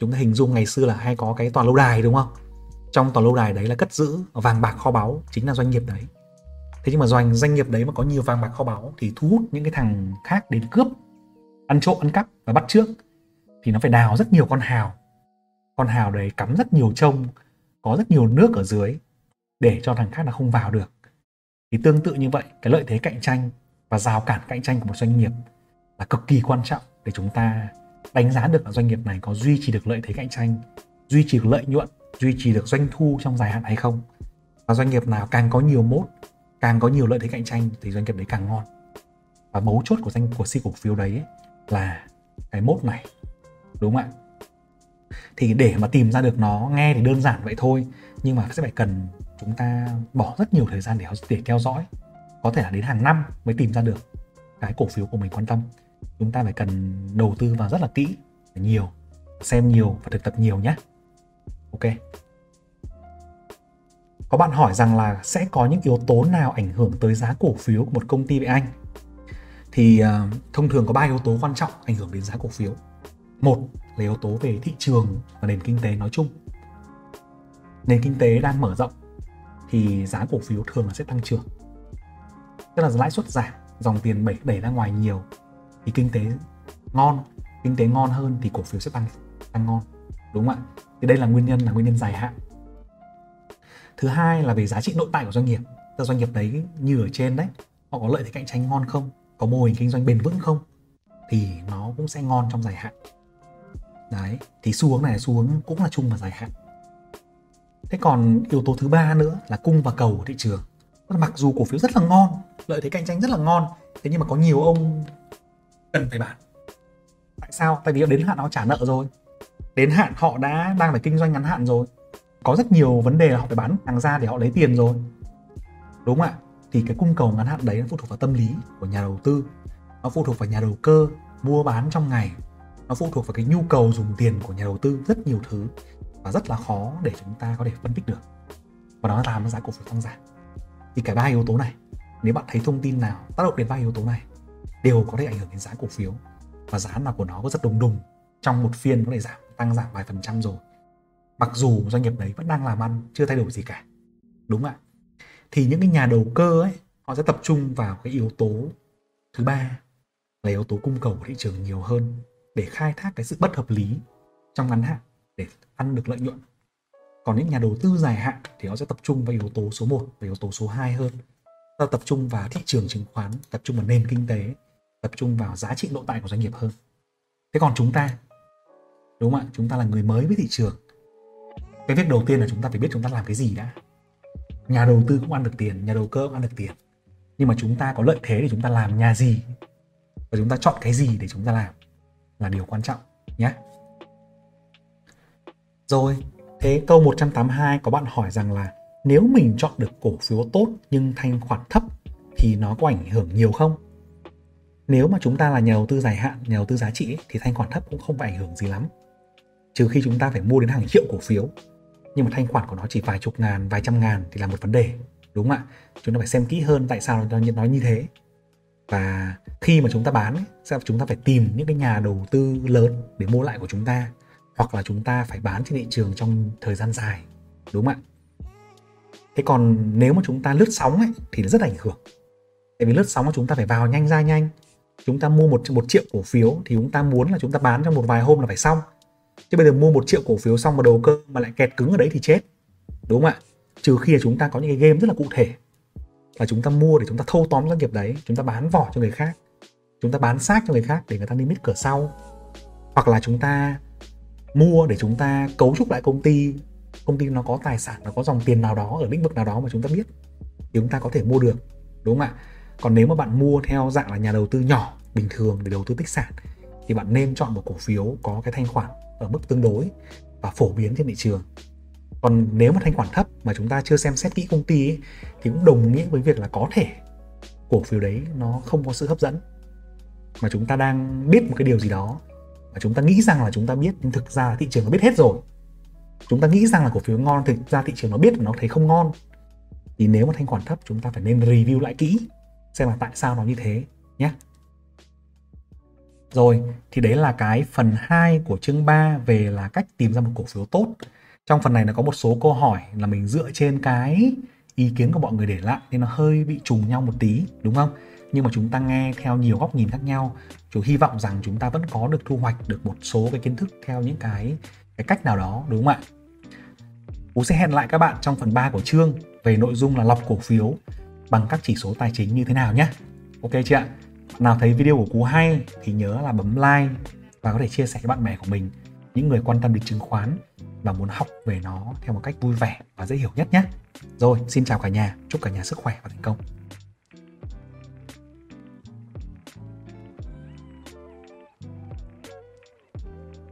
chúng ta hình dung ngày xưa là hay có cái tòa lâu đài, đúng không? Trong tòa lâu đài đấy là cất giữ vàng bạc kho báu, chính là doanh nghiệp đấy. Thế nhưng mà doanh doanh nghiệp đấy mà có nhiều vàng bạc kho báu thì thu hút những cái thằng khác đến cướp, ăn trộm, ăn cắp và bắt trước. Thì nó phải đào rất nhiều con hào. Con hào đấy cắm rất nhiều trông, có rất nhiều nước ở dưới để cho thằng khác là không vào được. Thì tương tự như vậy, cái lợi thế cạnh tranh và rào cản cạnh tranh của một doanh nghiệp là cực kỳ quan trọng để chúng ta đánh giá được là doanh nghiệp này có duy trì được lợi thế cạnh tranh, duy trì được lợi nhuận duy trì được doanh thu trong dài hạn hay không? Và doanh nghiệp nào càng có nhiều mốt càng có nhiều lợi thế cạnh tranh thì doanh nghiệp đấy càng ngon. Và mấu chốt của danh của si cổ phiếu đấy ấy, là cái mốt này đúng không ạ? Thì để mà tìm ra được nó nghe thì đơn giản vậy thôi nhưng mà sẽ phải cần chúng ta bỏ rất nhiều thời gian để để theo dõi. Có thể là đến hàng năm mới tìm ra được cái cổ phiếu của mình quan tâm. Chúng ta phải cần đầu tư vào rất là kỹ nhiều xem nhiều và thực tập nhiều nhé ok. Có bạn hỏi rằng là sẽ có những yếu tố nào ảnh hưởng tới giá cổ phiếu của một công ty với anh? Thì uh, thông thường có ba yếu tố quan trọng ảnh hưởng đến giá cổ phiếu. Một là yếu tố về thị trường và nền kinh tế nói chung. Nền kinh tế đang mở rộng thì giá cổ phiếu thường là sẽ tăng trưởng. Tức là lãi suất giảm dòng tiền đẩy đẩy ra ngoài nhiều thì kinh tế ngon kinh tế ngon hơn thì cổ phiếu sẽ tăng tăng ngon đúng không ạ? Thì đây là nguyên nhân, là nguyên nhân dài hạn. Thứ hai là về giá trị nội tại của doanh nghiệp. Tức doanh nghiệp đấy như ở trên đấy, họ có lợi thế cạnh tranh ngon không? Có mô hình kinh doanh bền vững không? Thì nó cũng sẽ ngon trong dài hạn. Đấy, thì xu hướng này xu hướng cũng là chung và dài hạn. Thế còn yếu tố thứ ba nữa là cung và cầu của thị trường. Mặc dù cổ phiếu rất là ngon, lợi thế cạnh tranh rất là ngon, thế nhưng mà có nhiều ông cần phải bán. Tại sao? Tại vì đến hạn họ trả nợ rồi đến hạn họ đã đang phải kinh doanh ngắn hạn rồi. Có rất nhiều vấn đề là họ phải bán hàng ra để họ lấy tiền rồi. Đúng không ạ? Thì cái cung cầu ngắn hạn đấy nó phụ thuộc vào tâm lý của nhà đầu tư, nó phụ thuộc vào nhà đầu cơ mua bán trong ngày, nó phụ thuộc vào cái nhu cầu dùng tiền của nhà đầu tư rất nhiều thứ và rất là khó để chúng ta có thể phân tích được. Và nó làm giá cổ phiếu tăng giảm. Thì cả ba yếu tố này, nếu bạn thấy thông tin nào tác động đến ba yếu tố này, đều có thể ảnh hưởng đến giá cổ phiếu và giá nào của nó có rất đùng đùng trong một phiên có thể giảm tăng giảm vài phần trăm rồi. Mặc dù doanh nghiệp đấy vẫn đang làm ăn, chưa thay đổi gì cả. Đúng không ạ? Thì những cái nhà đầu cơ ấy, họ sẽ tập trung vào cái yếu tố thứ ba, là yếu tố cung cầu của thị trường nhiều hơn để khai thác cái sự bất hợp lý trong ngắn hạn để ăn được lợi nhuận. Còn những nhà đầu tư dài hạn thì họ sẽ tập trung vào yếu tố số 1 và yếu tố số 2 hơn. Ta tập trung vào thị trường chứng khoán, tập trung vào nền kinh tế, tập trung vào giá trị nội tại của doanh nghiệp hơn. Thế còn chúng ta đúng không ạ? Chúng ta là người mới với thị trường. Cái việc đầu tiên là chúng ta phải biết chúng ta làm cái gì đã. Nhà đầu tư cũng ăn được tiền nhà đầu cơ cũng ăn được tiền. Nhưng mà chúng ta có lợi thế để chúng ta làm nhà gì? Và chúng ta chọn cái gì để chúng ta làm? Là điều quan trọng nhé. Rồi thế câu 182 có bạn hỏi rằng là nếu mình chọn được cổ phiếu tốt nhưng thanh khoản thấp thì nó có ảnh hưởng nhiều không? Nếu mà chúng ta là nhà đầu tư dài hạn nhà đầu tư giá trị ấy, thì thanh khoản thấp cũng không phải ảnh hưởng gì lắm trừ khi chúng ta phải mua đến hàng triệu cổ phiếu. Nhưng mà thanh khoản của nó chỉ vài chục ngàn vài trăm ngàn thì là một vấn đề đúng không ạ? Chúng ta phải xem kỹ hơn tại sao nó nói như thế. Và khi mà chúng ta bán sẽ chúng ta phải tìm những cái nhà đầu tư lớn để mua lại của chúng ta hoặc là chúng ta phải bán trên thị trường trong thời gian dài đúng không ạ? Thế còn nếu mà chúng ta lướt sóng ấy, thì nó rất ảnh hưởng. Tại vì lướt sóng chúng ta phải vào nhanh ra nhanh. Chúng ta mua một một triệu cổ phiếu thì chúng ta muốn là chúng ta bán trong một vài hôm là phải xong chứ bây giờ mua một triệu cổ phiếu xong mà đầu cơ mà lại kẹt cứng ở đấy thì chết. Đúng không ạ? Trừ khi là chúng ta có những cái game rất là cụ thể. Là chúng ta mua để chúng ta thâu tóm doanh nghiệp đấy, chúng ta bán vỏ cho người khác. Chúng ta bán xác cho người khác để người ta đi mít cửa sau. Hoặc là chúng ta mua để chúng ta cấu trúc lại công ty. Công ty nó có tài sản, nó có dòng tiền nào đó ở lĩnh vực nào đó mà chúng ta biết. Thì chúng ta có thể mua được. Đúng không ạ? Còn nếu mà bạn mua theo dạng là nhà đầu tư nhỏ, bình thường để đầu tư tích sản, thì bạn nên chọn một cổ phiếu có cái thanh khoản ở mức tương đối và phổ biến trên thị trường. Còn nếu mà thanh khoản thấp mà chúng ta chưa xem xét kỹ công ty ấy, thì cũng đồng nghĩa với việc là có thể cổ phiếu đấy nó không có sự hấp dẫn. Mà chúng ta đang biết một cái điều gì đó mà chúng ta nghĩ rằng là chúng ta biết nhưng thực ra thị trường nó biết hết rồi. Chúng ta nghĩ rằng là cổ phiếu ngon thực ra thị trường nó biết nó thấy không ngon. Thì nếu mà thanh khoản thấp chúng ta phải nên review lại kỹ xem là tại sao nó như thế nhé rồi, thì đấy là cái phần 2 của chương 3 về là cách tìm ra một cổ phiếu tốt. Trong phần này nó có một số câu hỏi là mình dựa trên cái ý kiến của mọi người để lại, nên nó hơi bị trùng nhau một tí, đúng không? Nhưng mà chúng ta nghe theo nhiều góc nhìn khác nhau chú hy vọng rằng chúng ta vẫn có được thu hoạch được một số cái kiến thức theo những cái cái cách nào đó, đúng không ạ? Phú sẽ hẹn lại các bạn trong phần 3 của chương về nội dung là lọc cổ phiếu bằng các chỉ số tài chính như thế nào nhé. Ok chưa ạ? Nào thấy video của Cú hay thì nhớ là bấm like và có thể chia sẻ với bạn bè của mình những người quan tâm đến chứng khoán và muốn học về nó theo một cách vui vẻ và dễ hiểu nhất nhé. Rồi, xin chào cả nhà, chúc cả nhà sức khỏe và thành công.